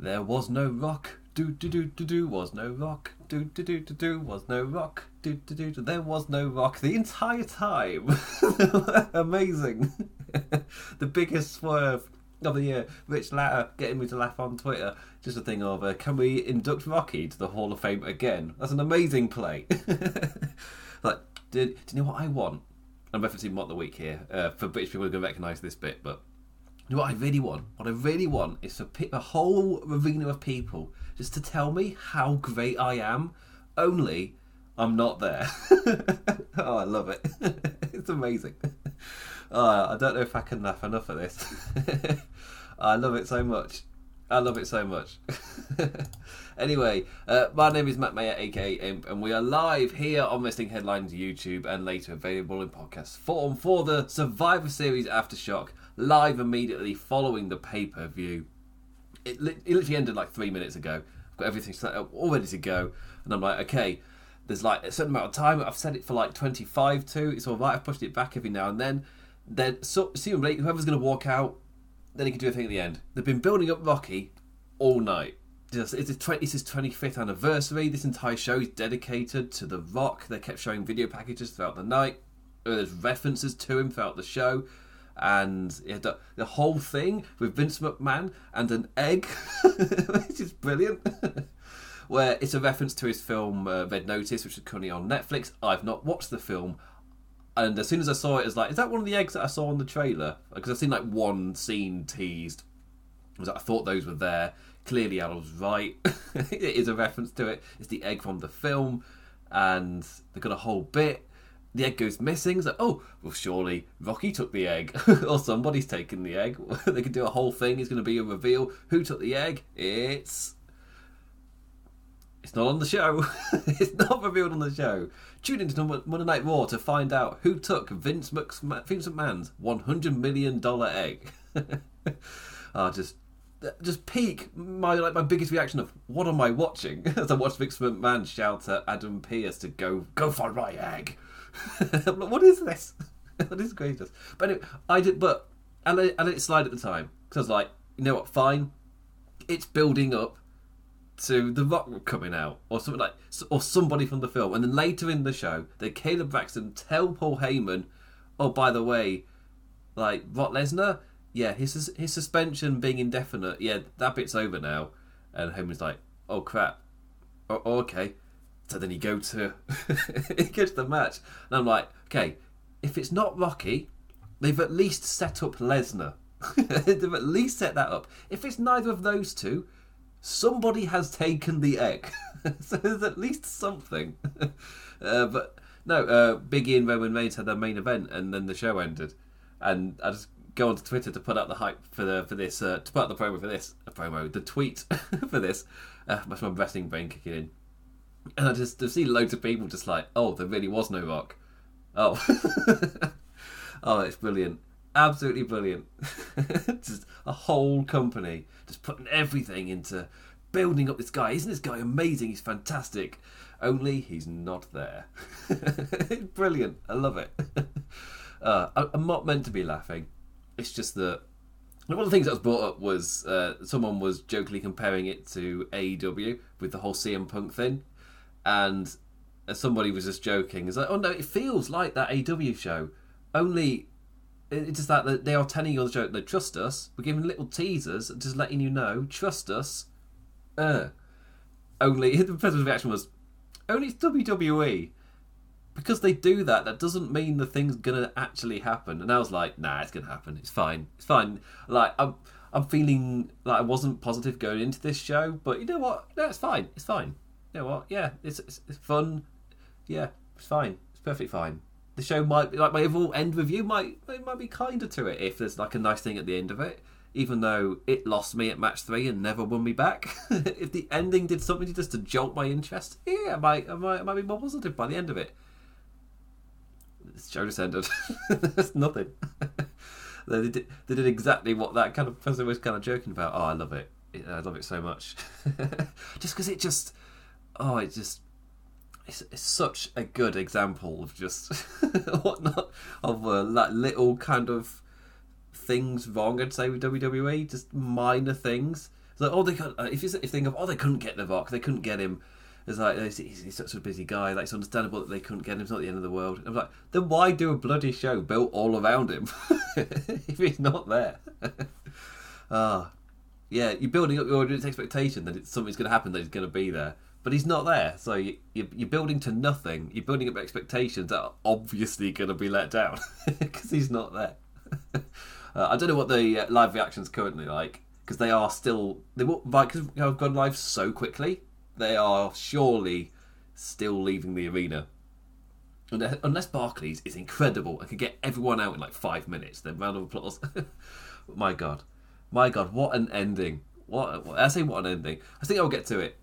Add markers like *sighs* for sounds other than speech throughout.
There was no rock. Do do do do do was no rock. Do do do do do was no rock. Do do do do there was no rock the entire time. *laughs* Amazing. *laughs* the biggest swerve of the year. Rich Latter getting me to laugh on Twitter. Just a thing of uh, can we induct Rocky to the Hall of Fame again? That's an amazing play. *laughs* like, did, do you know what I want? I'm referencing Mock the Week here. Uh, for British people who to recognise this bit, but what I really want? What I really want is for a whole arena of people just to tell me how great I am. Only I'm not there. *laughs* oh, I love it. *laughs* it's amazing. Oh, I don't know if I can laugh enough at this. *laughs* I love it so much. I love it so much. anyway, uh, my name is Matt Mayer, aka Imp, and we are live here on Wrestling Headlines YouTube and later available in podcast form for the Survivor Series Aftershock, live immediately following the pay per view. It, li- it literally ended like three minutes ago. I've got everything set up, all ready to go, and I'm like, okay, there's like a certain amount of time. I've set it for like 25 to. It's all right. I've pushed it back every now and then. Then, so, assumably, whoever's going to walk out then he can do a thing at the end. They've been building up Rocky all night. It's, his 20, it's his 25th anniversary. This entire show is dedicated to The Rock. They kept showing video packages throughout the night. There's references to him throughout the show. And the, the whole thing with Vince McMahon and an egg, *laughs* which is brilliant. *laughs* Where it's a reference to his film uh, Red Notice, which is currently on Netflix. I've not watched the film and as soon as I saw it, I was like, "Is that one of the eggs that I saw on the trailer?" Because I've seen like one scene teased. Was like, I thought those were there. Clearly, I was right. *laughs* it is a reference to it. It's the egg from the film, and they've got a whole bit. The egg goes missing. Like, oh, well, surely Rocky took the egg, *laughs* or somebody's taken the egg. *laughs* they could do a whole thing. It's going to be a reveal. Who took the egg? It's it's not on the show. *laughs* it's not revealed on the show. Tune into Monday Night Raw to find out who took Vince, McMahon, Vince McMahon's $100 million egg. oh, just just peak my like my biggest reaction of what am I watching as I watch Vince McMahon shout at Adam Pearce to go go for my egg. *laughs* what is this? *laughs* that is greatest. But anyway, I did, but I let, I it slide at the time because I was like, you know what, fine. It's building up to The Rock coming out, or something like, or somebody from the film, and then later in the show, they Kayla Braxton tell Paul Heyman, "Oh, by the way, like Brock Lesnar, yeah, his his suspension being indefinite, yeah, that bit's over now." And Heyman's like, "Oh crap, oh okay." So then you go to *laughs* he goes to the match, and I'm like, okay, if it's not Rocky, they've at least set up Lesnar. *laughs* they've at least set that up. If it's neither of those two, somebody has taken the egg. *laughs* so there's at least something. uh, but no, uh, Big E and Roman Reigns had their main event, and then the show ended. And I just go onto Twitter to put out the hype for the for this, uh, to put out the promo for this, a promo, the tweet for this. Uh, that's my wrestling brain kicking in. And I just to see loads of people just like, oh, there really was no rock. Oh, *laughs* oh, it's brilliant absolutely brilliant. *laughs* just a whole company just putting everything into building up this guy. Isn't this guy amazing? He's fantastic. Only he's not there. *laughs* brilliant. I love it. Uh, I'm not meant to be laughing. It's just that one of the things that was brought up was uh, someone was jokingly comparing it to AEW with the whole CM Punk thing, and somebody was just joking. It's like, oh no, it feels like that AW show. Only it's just that they are telling you on the show, no, trust us. We're giving little teasers, just letting you know, trust us. Uh. Only, *laughs* the person's reaction was, only it's WWE. Because they do that, that doesn't mean the thing's gonna actually happen. And I was like, nah, it's gonna happen. It's fine. It's fine. Like, I'm, I'm feeling like I wasn't positive going into this show, but you know what? No, it's fine. It's fine. You know what? Yeah, it's, it's, it's fun. Yeah, it's fine. It's perfectly fine the show might be like my overall end review might it might be kinder to it if there's like a nice thing at the end of it. Even though it lost me at match three and never won me back, *laughs* if the ending did something just to jolt my interest, yeah, I might, I might, I might be more positive by the end of it. The show just ended. *laughs* There's nothing. *laughs* they, did, they did exactly what that kind of person was kind of joking about. Oh, I love it. I love it so much. just because it just, oh, it just it's, it's such a good example of just *laughs* whatnot of uh, like little kind of things wrong. I'd say with WWE, just minor things. So, oh, they could, uh, if you if think of, oh, they couldn't get the Rock, they couldn't get him. It's like he's, he's such a busy guy. Like it's understandable that they couldn't get him. It's not the end of the world. I'm like, then why do a bloody show built all around him *laughs* if he's not there? *laughs* Ah, yeah, you're building up your audience expectation that it's, something's going to happen that he's going to be there, but he's not there. So you, you're, you're building to nothing. You're building up expectations that are obviously going to be let down *laughs* because he's not there. *laughs* uh, I don't know what the uh, live reactions currently like because they are still they will because have gone live so quickly. They are surely still leaving the arena. Unless Barclays is incredible and can get everyone out in like five minutes, then round of applause. *laughs* My God. My God, what an ending! What I say, what an ending! I think I'll get to it.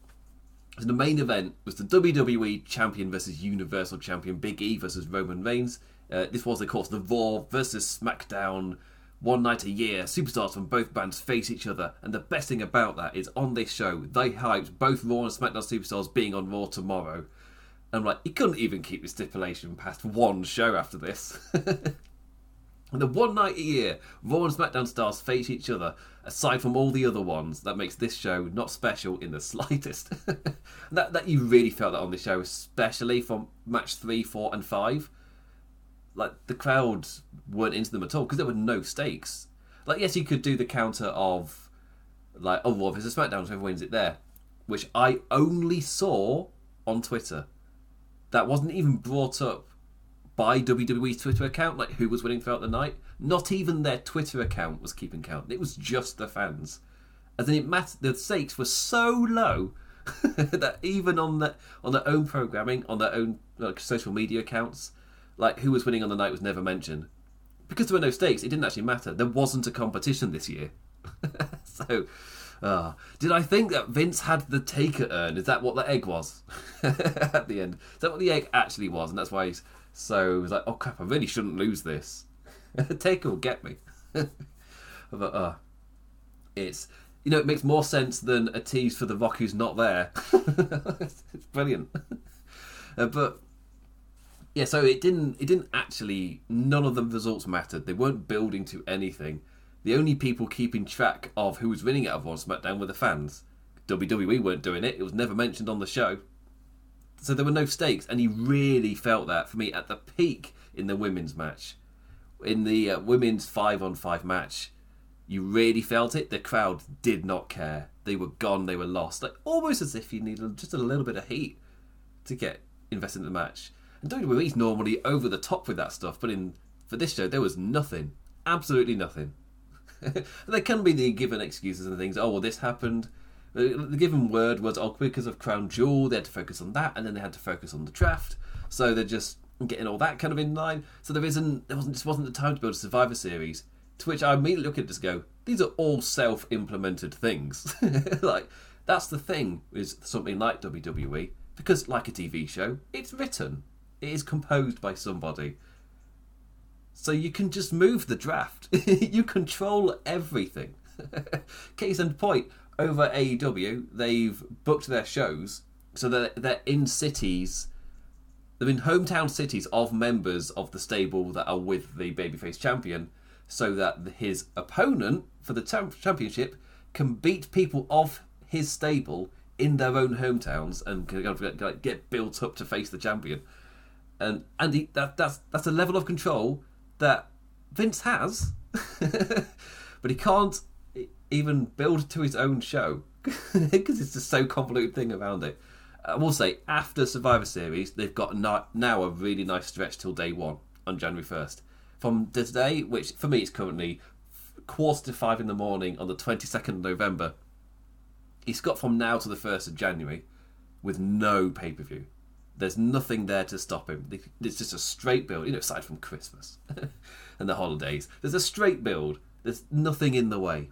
The main event was the WWE Champion versus Universal Champion Big E versus Roman Reigns. Uh, this was, of course, the Raw versus SmackDown. One night a year, superstars from both bands face each other, and the best thing about that is on this show, they hyped both Raw and SmackDown superstars being on Raw tomorrow. I'm like, he couldn't even keep the stipulation past one show after this. And *laughs* the one night a year, Raw and SmackDown stars face each other, aside from all the other ones, that makes this show not special in the *laughs* slightest. *laughs* that, that you really felt that on the show, especially from match three, four, and five. Like, the crowd weren't into them at all because there were no stakes. Like, yes, you could do the counter of, like, oh, well, if it's a SmackDown, so whoever wins it there, which I only saw on Twitter. That wasn't even brought up by WWE's Twitter account, like who was winning throughout the night. Not even their Twitter account was keeping count. It was just the fans. As in, it mattered. The stakes were so low *laughs* that even on the on their own programming, on their own like, social media accounts, like who was winning on the night was never mentioned because there were no stakes. It didn't actually matter. There wasn't a competition this year. *laughs* so, uh, did I think that Vince had the taker urn? Is that what the egg was *laughs* at the end? Is that what the egg actually was? And that's why he's so it was like, oh crap, I really shouldn't lose this. *laughs* Taker will get me. *laughs* but uh, it's you know it makes more sense than a tease for the Rock who's not there. it's, *laughs* it's, brilliant. Uh, but yeah, so it didn't it didn't actually none of the results mattered. They weren't building to anything. The only people keeping track of who was winning out of one SmackDown were the fans. WWE weren't doing it. It was never mentioned on the show so there were no stakes, and he really felt that for me at the peak in the women's match, in the uh, women's five on five match. You really felt it. The crowd did not care. They were gone. They were lost. Like almost as if you needed just a little bit of heat to get invested in the match. And WWE's normally over the top with that stuff, but in for this show there was nothing, absolutely nothing. *laughs* there can be the given excuses and things. Oh well, this happened the given word was, oh, because of Crown Jewel, they had to focus on that, and then they had to focus on the draft. So they're just getting all that kind of in line. So there isn't, there wasn't, just wasn't the time to build a Survivor Series. To which I immediately look at and go, these are all self-implemented things. *laughs* like that's the thing with something like WWE, because like a TV show, it's written, it is composed by somebody. So you can just move the draft. *laughs* you control everything. *laughs* Case in point, over AEW, they've booked their shows so that they're in cities. They're in hometown cities of members of the stable that are with the babyface champion, so that his opponent for the championship can beat people of his stable in their own hometowns and can get built up to face the champion. And and he, that that's that's a level of control that Vince has, *laughs* but he can't even build to his own show *laughs* because it's just so convoluted thing around it. I will say, after Survivor Series, they've got now a really nice stretch till day one on January 1st. From today, which for me is currently quarter to five in the morning on the 22nd of November, he's got from now to the 1st of January with no pay per view. There's nothing there to stop him. It's just a straight build, you know, aside from Christmas *laughs* and the holidays. There's a straight build. There's nothing in the way.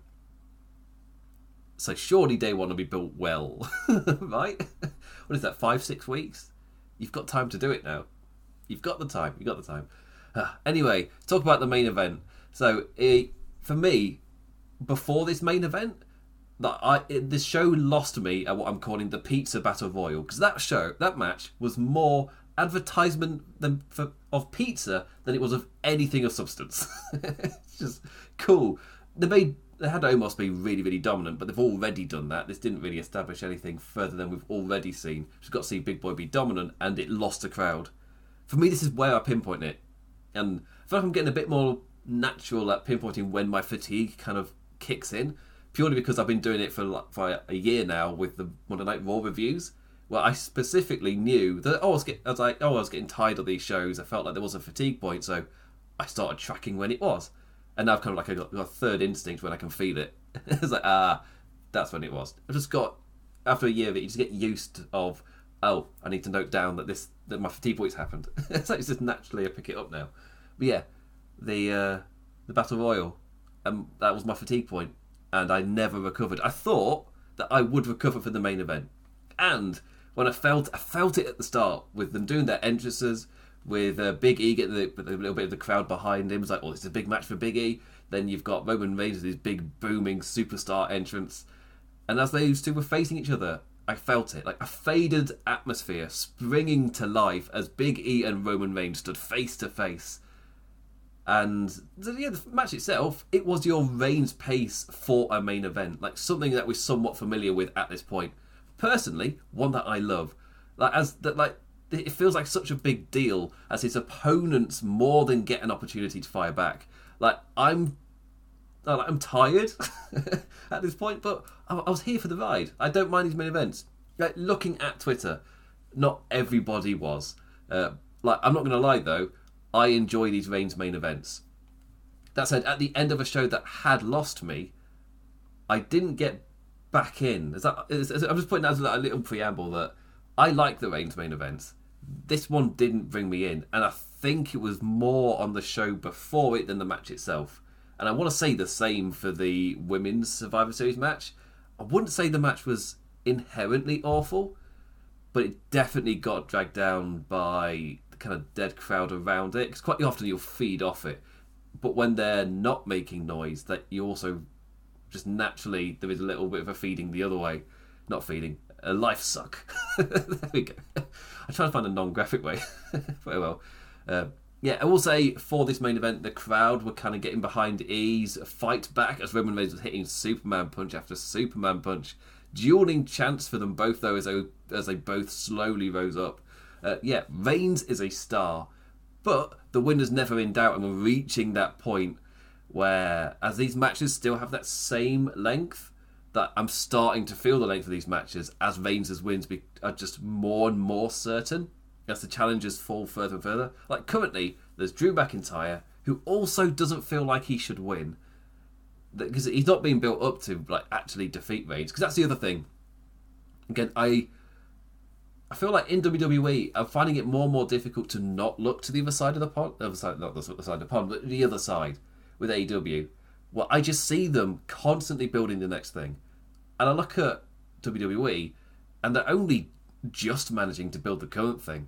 So surely day one will be built well, *laughs* right? What is that? Five, six weeks? You've got time to do it now. You've got the time. You've got the time. *sighs* Anyway, talk about the main event. So it, for me, before this main event, that I it, this show lost me at what I'm calling the pizza battle royal because that show that match was more advertisement than for, of pizza than it was of anything of substance. *laughs* it's just cool they made they had Omos be really, really dominant, but they've already done that. This didn't really establish anything further than we've already seen. We've got to see Big Boy be dominant, and it lost the crowd. For me, this is where I pinpoint it, and I feel like I'm getting a bit more natural at pinpointing when my fatigue kind of kicks in, purely because I've been doing it for like, for a year now with the Monday Night Raw reviews. Well, I specifically knew that oh, I was, get, I was like, oh, I was getting tired of these shows. I felt like there was a fatigue point, so I started tracking when it was and now I've kind of like a, got a third instinct when I can feel it. *laughs* it's like ah, that's when it was. I've just got after a year of it, you just get used of oh, I need to note down that this that my fatigue points happened. *laughs* it's like it's just naturally I pick it up now. But yeah, the uh, the battle royal, um, that was my fatigue point, and I never recovered. I thought that I would recover for the main event, and when I felt I felt it at the start with them doing their entrances with uh, Big E getting the, a little bit of the crowd behind him. It's like, oh, this is a big match for Big E. Then you've got Roman Reigns with his big booming superstar entrance, and as those two were facing each other, I felt it like a faded atmosphere springing to life as Big E and Roman Reigns stood face to face. And yeah, the match itself, it was your Reigns pace for a main event, like something that we're somewhat familiar with at this point. Personally, one that I love, like as that, like it feels like such a big deal as his opponents more than get an opportunity to fire back. Like I'm, I'm tired *laughs* at this point, but I, was here for the ride. I don't mind these main events. Like looking at Twitter, not everybody was. Uh, like I'm not to lie though, I enjoy these Reigns main events. That said, at the end of a show that had lost me, I didn't get back in. Is that? Is, is, I'm just putting that as a little preamble that I like the Reigns main events. This one didn't bring me in, and I think it was more on the show before it than the match itself. And I want to say the same for the women's Survivor Series match. I wouldn't say the match was inherently awful, but it definitely got dragged down by the kind of dead crowd around it. Because quite often you'll feed off it, but when they're not making noise, that you also just naturally there is a little bit of a feeding the other way. Not feeding, a life suck. *laughs* there we go. I try to find a non-graphic way. *laughs* Very well. Uh, yeah, I will say for this main event, the crowd were kind of getting behind E's fight back as Roman Reigns was hitting Superman punch after Superman punch. Dueling chance for them both, though, as they, as they both slowly rose up. Uh, yeah, Reigns is a star, but the winner's never in doubt, and we're reaching that point where, as these matches still have that same length, that I'm starting to feel the length of these matches as Reigns' wins be, are just more and more certain as the challenges fall further and further. Like currently, there's Drew McIntyre, who also doesn't feel like he should win because he's not being built up to like actually defeat Reigns. Because that's the other thing. Again, I I feel like in WWE, I'm finding it more and more difficult to not look to the other side of the pond. The other side, not the side of the pond, but the other side with AEW. Well, I just see them constantly building the next thing. And I look at WWE, and they're only just managing to build the current thing,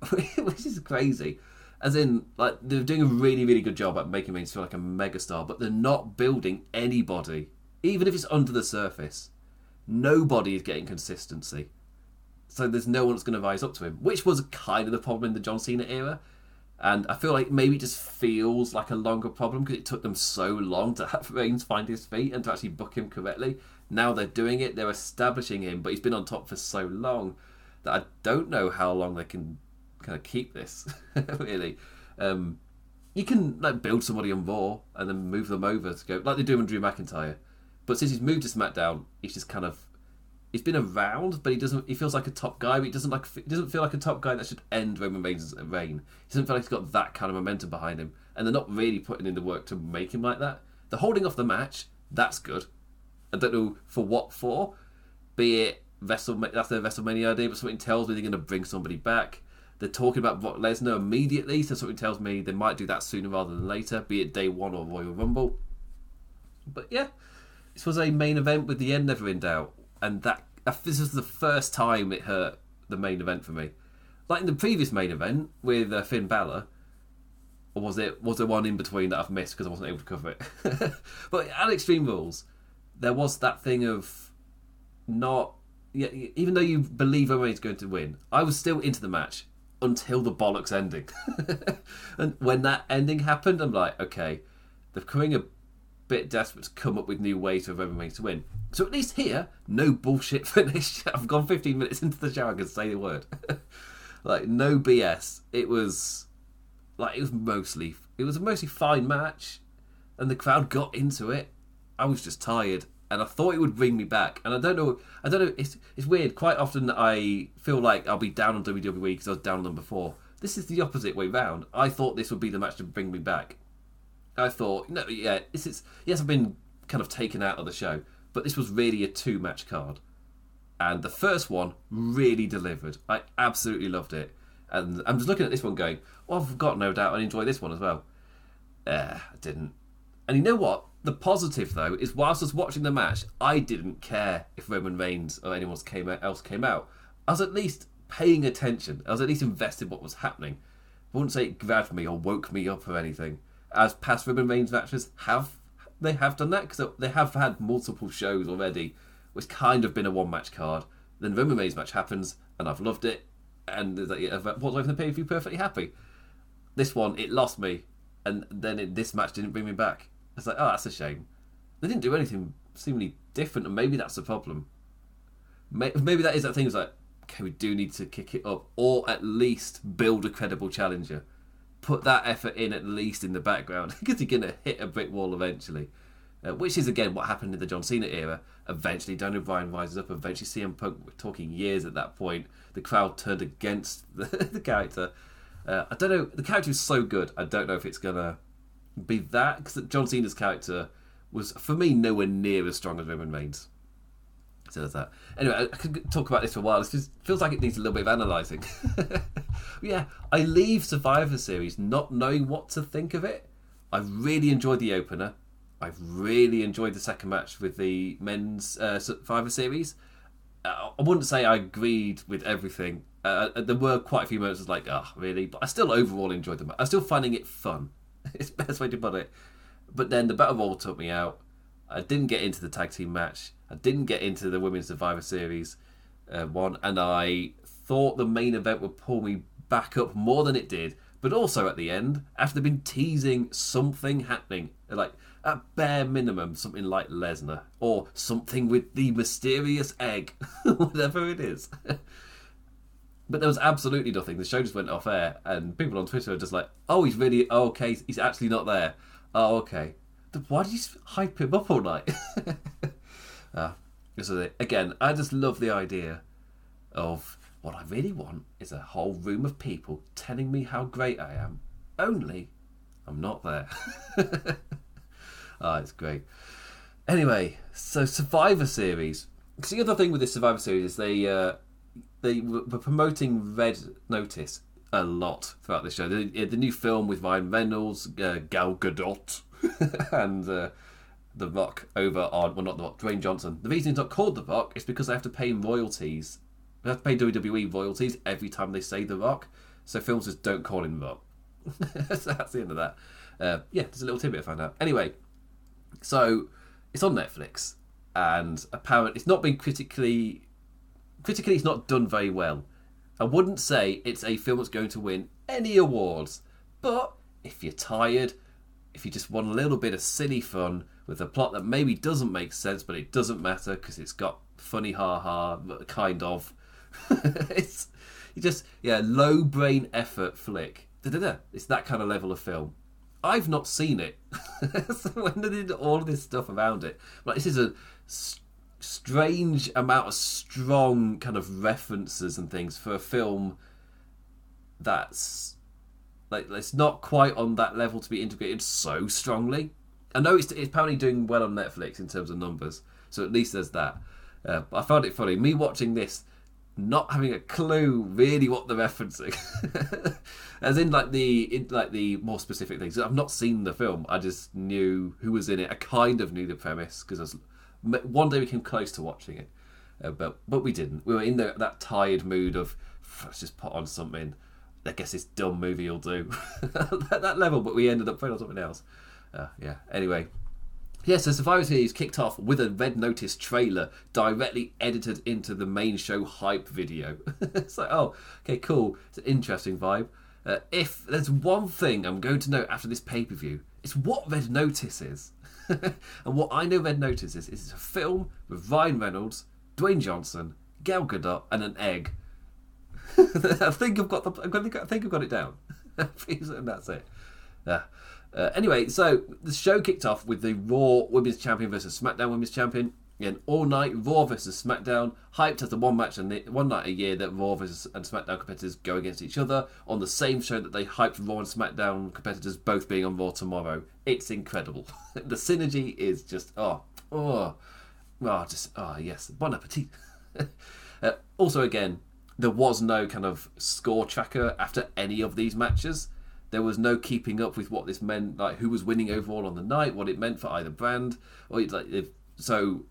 *laughs* which is crazy. As in, like they're doing a really, really good job at making me feel like a megastar, but they're not building anybody, even if it's under the surface. Nobody is getting consistency, so there's no one that's going to rise up to him, which was kind of the problem in the John Cena era. And I feel like maybe it just feels like a longer problem because it took them so long to have *laughs* Reigns find his feet and to actually book him correctly. Now they're doing it, they're establishing him, but he's been on top for so long that I don't know how long they can kind of keep this. *laughs* really, um, you can like build somebody on Raw and then move them over to go like they do on Drew McIntyre. But since he's moved to SmackDown, he's just kind of he's been around, but he doesn't. He feels like a top guy, but he doesn't like. He doesn't feel like a top guy that should end Roman Reigns' reign. He doesn't feel like he's got that kind of momentum behind him, and they're not really putting in the work to make him like that. They're holding off the match. That's good. I don't know for what for. Be it Vessel, that's their WrestleMania idea, but something tells me they're going to bring somebody back. They're talking about Brock Lesnar immediately, so something tells me they might do that sooner rather than later, be it day one or Royal Rumble. But yeah, this was a main event with the end never in doubt, and that this was the first time it hurt the main event for me. Like in the previous main event with uh, Finn Balor, or was it was there one in between that I've missed because I wasn't able to cover it? *laughs* but at Extreme Rules, there was that thing of not yeah, even though you believe is going to win, I was still into the match until the bollocks ending. *laughs* and when that ending happened, I'm like, okay, they're coming a bit desperate to come up with new ways for Roman to win. So at least here, no bullshit *laughs* finish. I've gone 15 minutes into the show, I can say the word. *laughs* like no BS. It was like it was mostly it was a mostly fine match, and the crowd got into it. I was just tired, and I thought it would bring me back. And I don't know, I don't know. It's it's weird. Quite often I feel like I'll be down on WWE because I was down on them before. This is the opposite way round. I thought this would be the match to bring me back. I thought, no, yeah, this is yes, I've been kind of taken out of the show, but this was really a two match card. And the first one really delivered. I absolutely loved it. And I'm just looking at this one going, well, I've got no doubt I enjoy this one as well. Uh, I didn't. And you know what? The positive, though, is whilst I was watching the match, I didn't care if Roman Reigns or anyone else came out. I was at least paying attention. I was at least invested in what was happening. I wouldn't say it grabbed me or woke me up or anything. As past Roman Reigns matches have, they have done that because they have had multiple shows already which kind of been a one match card. Then Roman Reigns match happens, and I've loved it. And what's over the pay per view perfectly happy. This one, it lost me, and then it, this match didn't bring me back. It's like, oh, that's a shame. They didn't do anything seemingly different, and maybe that's the problem. Maybe that is that thing. It's like, okay, we do need to kick it up, or at least build a credible challenger. Put that effort in at least in the background, *laughs* because you're gonna hit a brick wall eventually uh, which is again what happened in the John Cena era. Eventually, Daniel Bryan rises up. Eventually, CM Punk. We're talking years at that point. The crowd turned against *laughs* the, the character. Uh, I don't know. The character is so good. I don't know if it's gonna be that because John Cena's character was for me nowhere near as strong as Roman Reigns. So there's that. Anyway, I, I could talk about this for a while. It just feels like it needs a little bit of analysing. *laughs* yeah, I leave Survivor Series not knowing what to think of it. I really enjoyed the opener. I've really enjoyed the second match with the men's uh, Survivor Series. Uh, I wouldn't say I agreed with everything. Uh, uh there were quite a few moments like, ah, oh, really? But I still overall enjoyed them. I'm still finding it fun. *laughs* it's the best way to put it. But then the Battle Royal took me out. I didn't get into the tag team match. I didn't get into the Women's Survivor Series uh, one. And I thought the main event would pull me back up more than it did. But also at the end, after they've been teasing something happening, like at bare minimum, something like Lesnar or something with the mysterious egg, *laughs* whatever it is. *laughs* but there was absolutely nothing. The show just went off air, and people on Twitter are just like, "Oh, he's really oh, okay. He's actually not there. Oh, okay. Why did you hype him up all night?" *laughs* ah, this is. Again, I just love the idea of what I really want is a whole room of people telling me how great I am. Only I'm not there. *laughs* Ah, it's great. Anyway, so Survivor Series. Because the other thing with this Survivor Series is they uh, they were promoting Red Notice a lot throughout the show. The, the new film with Ryan Reynolds, uh, Gal Gadot, *laughs* and uh, The Rock over on well, not The Rock, Dwayne Johnson. The reason it's not called The Rock is because they have to pay royalties. They have to pay WWE royalties every time they say The Rock. So films just don't call him Rock. *laughs* so that's the end of that. Uh, yeah, there's a little tidbit I found out. Anyway, so it's on Netflix, and apparently it's not been critically critically it's not done very well. I wouldn't say it's a film that's going to win any awards, but if you're tired, if you just want a little bit of silly fun with a plot that maybe doesn't make sense, but it doesn't matter because it's got funny ha ha kind of. *laughs* it's just yeah low brain effort flick. Da-da-da. It's that kind of level of film. I've not seen it. *laughs* so when they did all this stuff around it, like this is a s- strange amount of strong kind of references and things for a film that's like it's not quite on that level to be integrated so strongly. I know it's, it's apparently doing well on Netflix in terms of numbers, so at least there's that. Uh, I found it funny. Me watching this not having a clue really what they're referencing. *laughs* As in like the in like the more specific things. I've not seen the film. I just knew who was in it. I kind of knew the premise because one day we came close to watching it, uh, but but we didn't. We were in the, that tired mood of let's just put on something. I guess this dumb movie will do *laughs* at that level. But we ended up putting on something else. Uh, yeah. Anyway, yeah, so Survivor Series kicked off with a Red Notice trailer directly edited into the main show hype video. *laughs* it's like, oh, okay, cool. It's an interesting vibe. Uh, if there's one thing I'm going to know after this pay per view, it's what Red Notice is. *laughs* and what I know Red Notice is, it's a film with Ryan Reynolds, Dwayne Johnson, Gal Gadot, and an egg. *laughs* I think I've got the. I think, I've got it down. *laughs* that's it. Yeah. Uh, anyway, so the show kicked off with the Raw Women's Champion versus SmackDown Women's Champion. Again, all night Raw versus SmackDown, hyped as the one match and one night a year that Raw versus and SmackDown competitors go against each other on the same show that they hyped Raw and SmackDown competitors both being on Raw tomorrow. It's incredible. *laughs* the synergy is just oh oh oh just oh yes, bon appetit. *laughs* uh, also, again, there was no kind of score tracker after any of these matches. There was no keeping up with what this meant, like who was winning overall on the night, what it meant for either brand, or like if so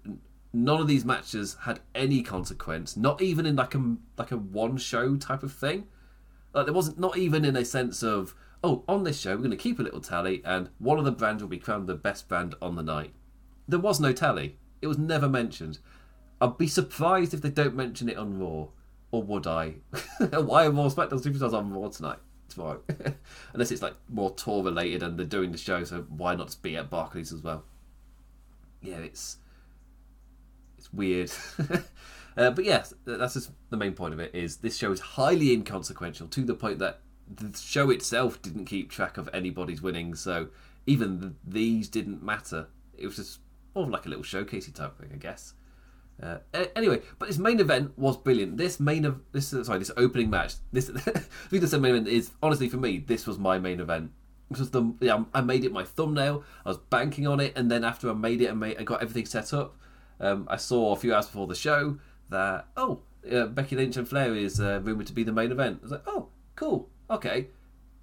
none of these matches had any consequence, not even in like a like a one show type of thing. Like there wasn't not even in a sense of oh on this show we're going to keep a little tally and one of the brands will be crowned the best brand on the night. There was no tally. It was never mentioned. I'd be surprised if they don't mention it on Raw, or would I? *laughs* Why are more SmackDown Superstars on Raw tonight? Tomorrow, *laughs* unless it's like more tour related and they're doing the show, so why not be at Barclays as well? Yeah, it's it's weird. *laughs* uh, but yes, that's just the main point of it. Is this show is highly inconsequential to the point that the show itself didn't keep track of anybody's winnings, so even the, these didn't matter. It was just more of like a little showcasey type thing, I guess. Uh, anyway, but this main event was brilliant. This main of this sorry, this opening match. This *laughs* the main event is honestly for me. This was my main event because the yeah, I made it my thumbnail. I was banking on it, and then after I made it and made, I got everything set up. Um, I saw a few hours before the show that oh, uh, Becky Lynch and Flair is uh, rumored to be the main event. I was like, oh, cool, okay.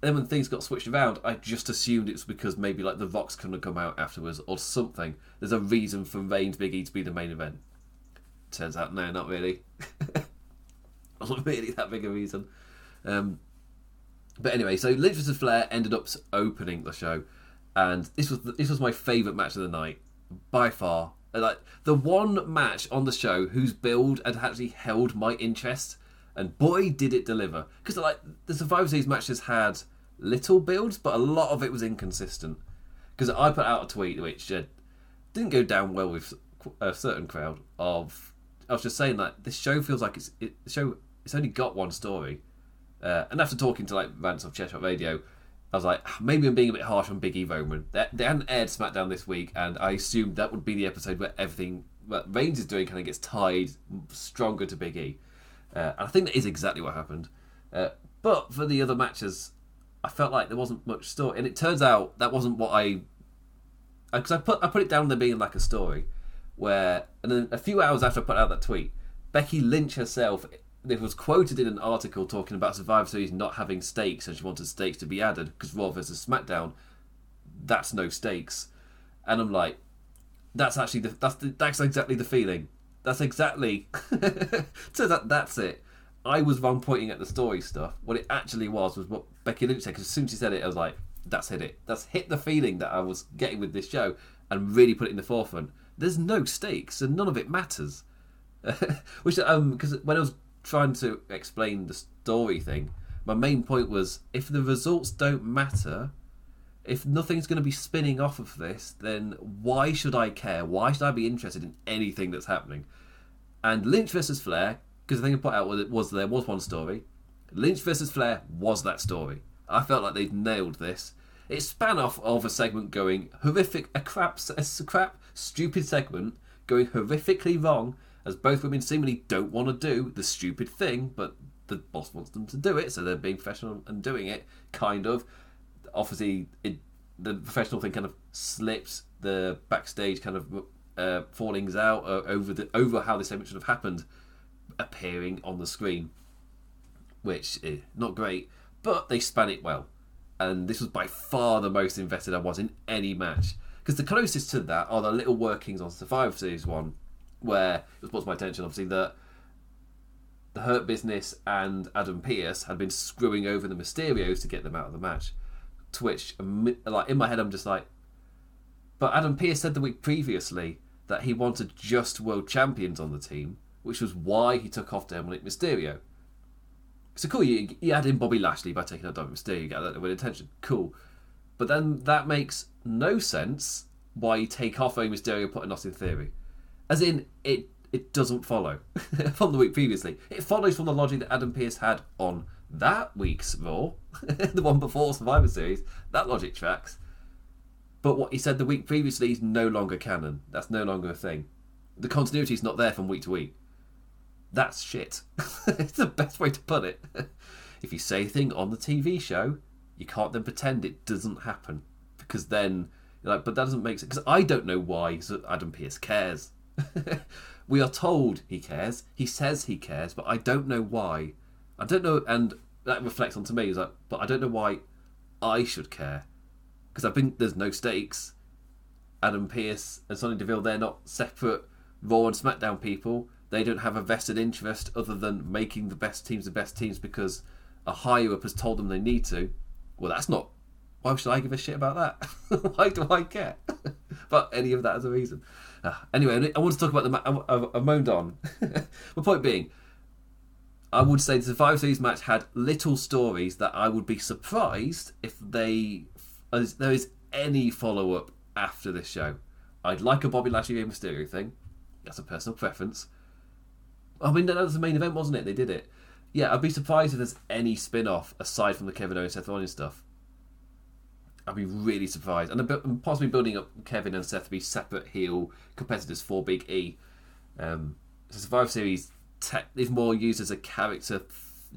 And then when things got switched around, I just assumed it was because maybe like the Vox couldn't come out afterwards or something. There's a reason for Reigns Big E to be the main event. Turns out, no, not really. *laughs* not really that big a reason. Um, but anyway, so Lynch vs Flair ended up opening the show, and this was this was my favourite match of the night by far. Like the one match on the show whose build had actually held my interest, and boy did it deliver. Because like the Survivor Series matches had little builds, but a lot of it was inconsistent. Because I put out a tweet which uh, didn't go down well with a certain crowd. Of I was just saying that this show feels like it's it, show. It's only got one story uh, and after talking to like Vance of Cheshire Radio, I was like, ah, maybe I'm being a bit harsh on Big E Roman. They, they hadn't aired SmackDown this week, and I assumed that would be the episode where everything that Reigns is doing kind of gets tied stronger to Big E. Uh, and I think that is exactly what happened. Uh, but for the other matches, I felt like there wasn't much story, and it turns out that wasn't what I. Because I put I put it down there being like a story, where and then a few hours after I put out that tweet, Becky Lynch herself it was quoted in an article talking about Survivor Series not having stakes, and she wanted stakes to be added because Raw versus SmackDown, that's no stakes, and I'm like, that's actually the, that's the, that's exactly the feeling. That's exactly. *laughs* so that that's it. I was wrong pointing at the story stuff. What it actually was was what Becky Lynch said. Because as soon as she said it, I was like, "That's hit it. That's hit the feeling that I was getting with this show, and really put it in the forefront." There's no stakes, and none of it matters. *laughs* Which um because when I was trying to explain the story thing, my main point was if the results don't matter, if nothing's going to be spinning off of this, then why should I care? Why should I be interested in anything that's happening? And Lynch versus Flair, because the thing I put out was, was there was one story. Lynch versus Flair was that story. I felt like they'd nailed this. It span off of a segment going horrific, a crap, a crap, stupid segment going horrifically wrong as both women seemingly don't want to do the stupid thing, but the boss wants them to do it, so they're being professional and doing it, kind of. Obviously, it, the professional thing kind of slips the backstage kind of uh, fallings out uh, over the over how this segment should have happened, appearing on the screen, which is not great, but they span it well, and this was by far the most invested I was in any match. Because the closest to that are the little workings on Survivor Series one, where it was brought to my attention, obviously, that the Hurt Business and Adam Pearce had been screwing over the Mysterios to get them out of the match. To which, like in my head, I'm just like, but Adam Pearce said the week previously that he wanted just world champions on the team, which was why he took off Dominic Mysterio. So cool, you, you add in Bobby Lashley by taking out Dominic Mysterio, you get that with intention. Cool. But then that makes no sense why you take off Rey Mysterio put in Austin Theory. As in, it it doesn't follow *laughs* from the week previously. It follows from the logic that Adam Pearce had on that week's Raw, *laughs* the one before Survivor Series. That logic tracks. But what he said the week previously is no longer canon. That's no longer a thing. The continuity is not there from week to week. That's shit. *laughs* it's the best way to put it. if you say a thing on the TV show, you can't then pretend it doesn't happen because then like, but that doesn't make sense. Because I don't know why Adam Pearce cares. *laughs* we are told he cares. He says he cares, but I don't know why. I don't know, and that reflects onto me. Is like, but I don't know why I should care because I think there's no stakes. Adam Pearce and Sonya Deville, they're not separate Raw and SmackDown people. They don't have a vested interest other than making the best teams the best teams because a higher up has told them they need to. Well, that's not. Why should I give a shit about that? *laughs* why do I care *laughs* about any of that as a reason? Uh, anyway, I want to talk about the. Ma- I, I, moaned on. *laughs* My point being, I would say the Survivor Series match had little stories that I would be surprised if they there is any follow up after this show. I'd like a Bobby Lashley Rey Mysterio thing. That's a personal preference. I mean, that was the main event, wasn't it? They did it. Yeah, I'd be surprised if there's any spin off aside from the Kevin Owens Seth Rollins stuff. I'd be really surprised. And possibly building up Kevin and Seth to be separate heel competitors for Big E. Um, so Survivor Series te- is more used as a character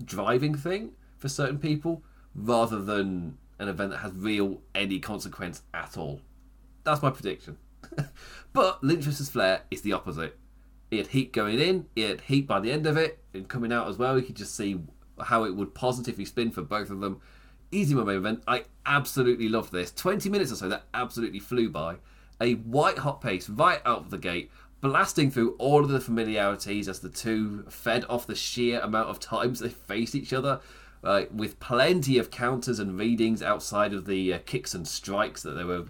driving thing for certain people rather than an event that has real any consequence at all. That's my prediction. *laughs* but Lynch vs Flair is the opposite. He had heat going in, he had heat by the end of it, and coming out as well. You could just see how it would positively spin for both of them. Easy main event. I absolutely love this. 20 minutes or so that absolutely flew by. A white hot pace right out of the gate, blasting through all of the familiarities as the two fed off the sheer amount of times *laughs* they faced each other uh, with plenty of counters and readings outside of the uh, kicks and strikes that they were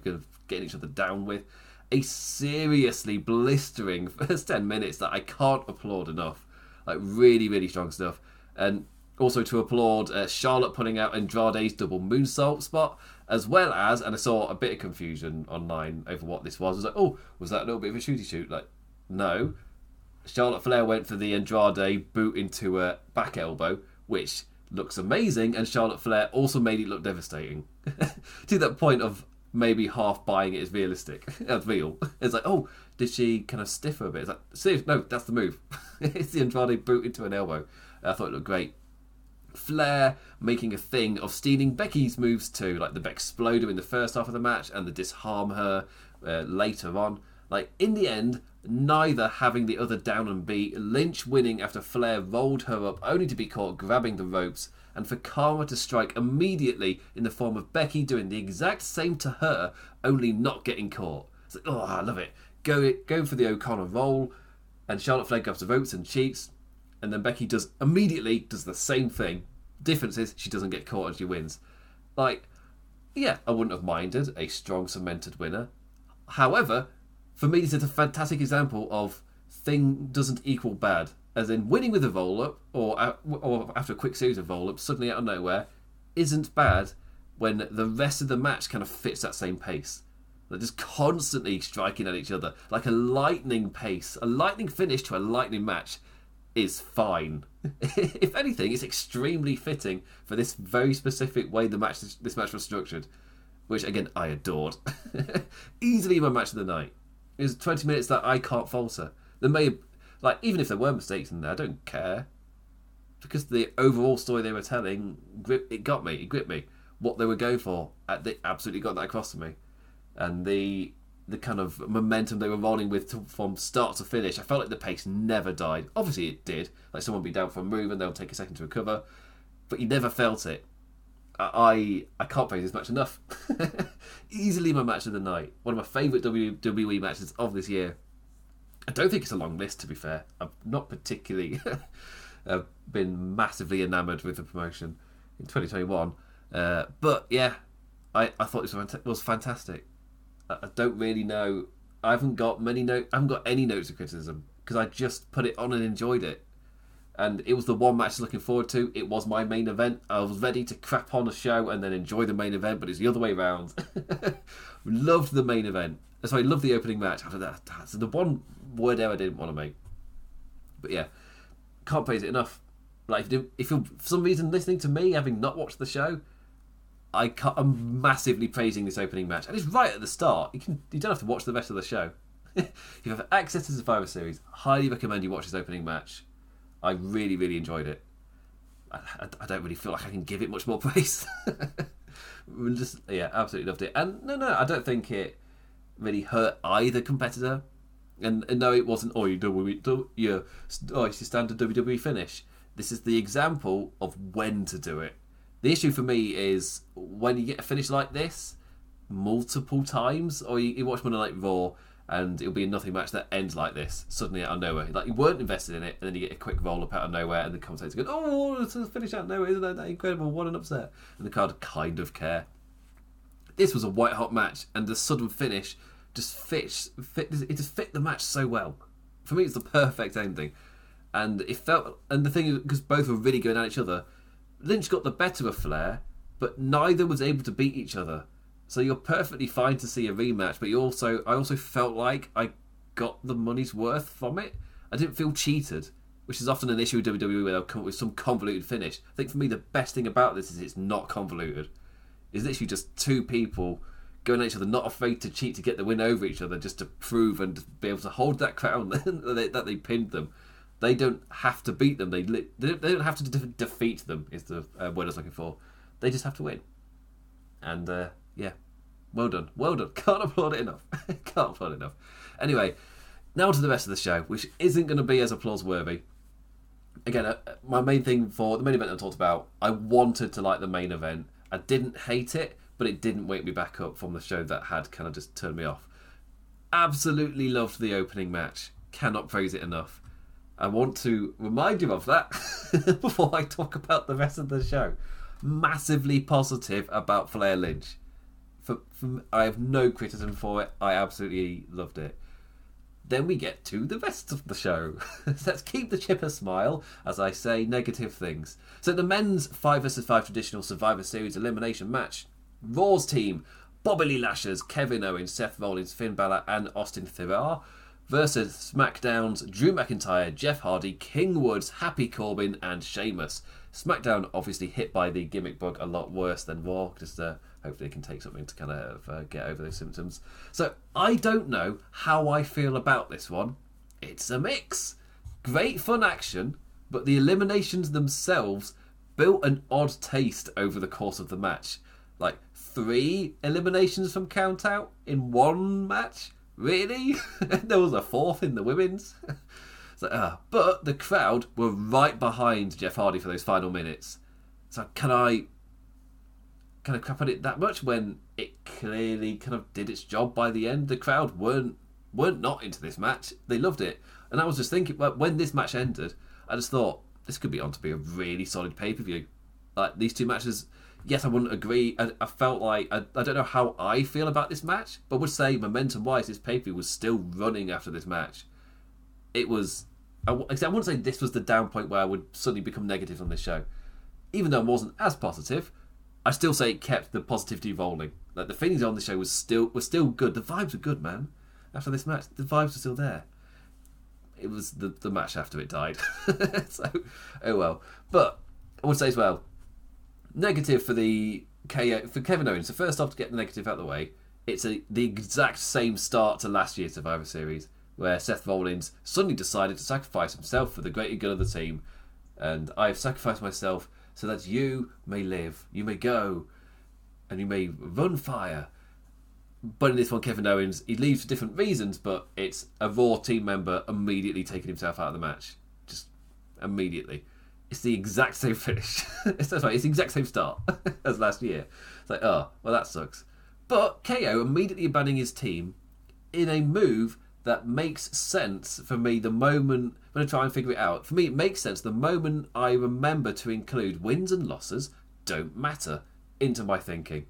getting each other down with. A seriously blistering *laughs* first 10 minutes that I can't applaud enough. Like, really, really strong stuff. And also to applaud uh, Charlotte putting out Andrade's double moonsault spot, as well as, and I saw a bit of confusion online over what this was. I was like, oh, was that a little bit of a shooty shoot? Like, no. Charlotte Flair went for the Andrade boot into a back elbow, which looks amazing, and Charlotte Flair also made it look devastating. *laughs* to that point of maybe half buying it as realistic, *laughs* as real. It's like, oh, did she kind of stiffer a bit? It's like, seriously, no, that's the move. *laughs* it's the Andrade boot into an elbow. I thought it looked great. Flair making a thing of stealing Becky's moves too, like the Bexploder in the first half of the match and the disarm her uh, later on. Like in the end, neither having the other down and beat, Lynch winning after Flair rolled her up only to be caught grabbing the ropes, and for Karma to strike immediately in the form of Becky doing the exact same to her, only not getting caught. It's like, oh, I love it. Go, go for the O'Connor roll, and Charlotte Flair grabs the ropes and cheats, and then Becky does immediately does the same thing. Difference is she doesn't get caught and she wins. Like, yeah, I wouldn't have minded a strong cemented winner. However, for me, this is a fantastic example of thing doesn't equal bad. As in, winning with a roll up, or, uh, or after a quick series of roll ups, suddenly out of nowhere, isn't bad when the rest of the match kind of fits that same pace. They're just constantly striking at each other like a lightning pace, a lightning finish to a lightning match is fine. *laughs* if anything, it's extremely fitting for this very specific way the match this match was structured, which again I adored. *laughs* Easily my match of the night. It was 20 minutes that I can't falter. There may, have, like, even if there were mistakes in there, I don't care. Because the overall story they were telling, it got me, it gripped me. What they were going for, they absolutely got that across to me. And the the kind of momentum they were rolling with to, from start to finish, I felt like the pace never died. Obviously, it did. Like someone would be down for a move and they'll take a second to recover, but you never felt it. I I can't praise this match enough. *laughs* Easily my match of the night. One of my favourite WWE matches of this year. I don't think it's a long list, to be fair. I've not particularly *laughs* uh, been massively enamoured with the promotion in 2021. Uh, but yeah, I, I thought this was fantastic. I don't really know. I haven't got many notes. I haven't got any notes of criticism because I just put it on and enjoyed it. and it was the one match I was looking forward to. It was my main event. I was ready to crap on a show and then enjoy the main event, but it's the other way around. *laughs* loved the main event. So I loved the opening match. That's the one word there I didn't want to make. But yeah, can't praise it enough. Like, if you're for some reason listening to me, having not watched the show, I am massively praising this opening match, and it's right at the start. You can you don't have to watch the rest of the show. if *laughs* you have access to the Survivor Series, highly recommend you watch this opening match. I really, really enjoyed it. I, I, I don't really feel like I can give it much more *laughs* praise. *laughs* Just yeah, absolutely loved it. And no, no, I don't think it really hurt either competitor. And, and no, it wasn't. Oh, you do you oh, it's your standard WWE finish. This is the example of when to do it. The issue for me is when you get a finish like this multiple times, or you, you watch Monday Night Raw and it'll be a nothing match that ends like this suddenly out of nowhere. Like you weren't invested in it, and then you get a quick roll up out of nowhere, and the commentators go, "Oh, it's a finish out of nowhere! Isn't that, that incredible? What an upset!" And the crowd kind of care. This was a white hot match, and the sudden finish just fits. Fit, it just fit the match so well. For me, it's the perfect ending, and it felt. And the thing is, because both were really going at each other, Lynch got the better of Flair, but neither was able to beat each other. So you're perfectly fine to see a rematch, but you also I also felt like I got the money's worth from it. I didn't feel cheated, which is often an issue with WWE where they'll come up with some convoluted finish. I think for me the best thing about this is it's not convoluted. It's literally just two people going at each other, not afraid to cheat to get the win over each other, just to prove and be able to hold that crown *laughs* that they pinned them. They don't have to beat them. They they don't have to de- defeat them. Is the uh, word I was looking for. They just have to win. And uh, yeah, well done, well done. *laughs* Can't applaud it enough. *laughs* Can't applaud it enough. Anyway, now to the rest of the show, which isn't going to be as applause worthy. Again, uh, my main thing for the main event I talked about, I wanted to like the main event. I didn't hate it, but it didn't wake me back up from the show that had kind of just turned me off. Absolutely loved the opening match. Cannot praise it enough. I want to remind you of that *laughs* before I talk about the rest of the show. Massively positive about Flair Lynch for, for, I have no criticism for it. I absolutely loved it. Then we get to the rest of the show. *laughs* Let's keep the chipper smile as I say negative things. So the men's 5 vs 5 traditional Survivor Series elimination match. Raw's team, Bobby Lashley Kevin Owens, Seth Rollins, Finn Balor and Austin Theory versus SmackDown's Drew McIntyre, Jeff Hardy, King Woods, Happy Corbin and Sheamus. SmackDown obviously hit by the gimmick bug a lot worse than Raw, just uh, hopefully can take something to kind of uh, get over those symptoms. So I don't know how I feel about this one. It's a mix. Great fun action, but the eliminations themselves built an odd taste over the course of the match. Like three eliminations from Countout in one match? Really? *laughs* there was a fourth in the women's. *laughs* so, uh, but the crowd were right behind Jeff Hardy for those final minutes. So can I kind of crap on it that much when it clearly kind of did its job by the end. The crowd weren't weren't not into this match. They loved it, and I was just thinking when this match ended, I just thought this could be on to be a really solid pay per view. Like these two matches, yes, I wouldn't agree. I, I felt like I, I don't know how I feel about this match, but would say momentum wise, this pay per view was still running after this match. It was. I, I wouldn't say this was the down point where I would suddenly become negative on this show, even though I wasn't as positive. I still say it kept the positivity rolling. Like the feelings on the show was still were still good. The vibes were good, man. After this match, the vibes were still there. It was the the match after it died. *laughs* so oh well. But I would say as well, negative for the KO for Kevin Owens. So first off, to get the negative out of the way, it's a the exact same start to last year's Survivor Series, where Seth Rollins suddenly decided to sacrifice himself for the greater good of the team, and I've sacrificed myself so that you may live, you may go, and you may run fire. But in this one, Kevin Owens, he leaves for different reasons, but it's a Raw team member immediately taking himself out of the match. Just immediately. It's the exact same finish. *laughs* it's, sorry, it's the exact same start *laughs* as last year. It's like, oh, well, that sucks. But KO immediately abandoning his team in a move that makes sense for me the moment when I try and figure it out. For me, it makes sense the moment I remember to include wins and losses don't matter into my thinking.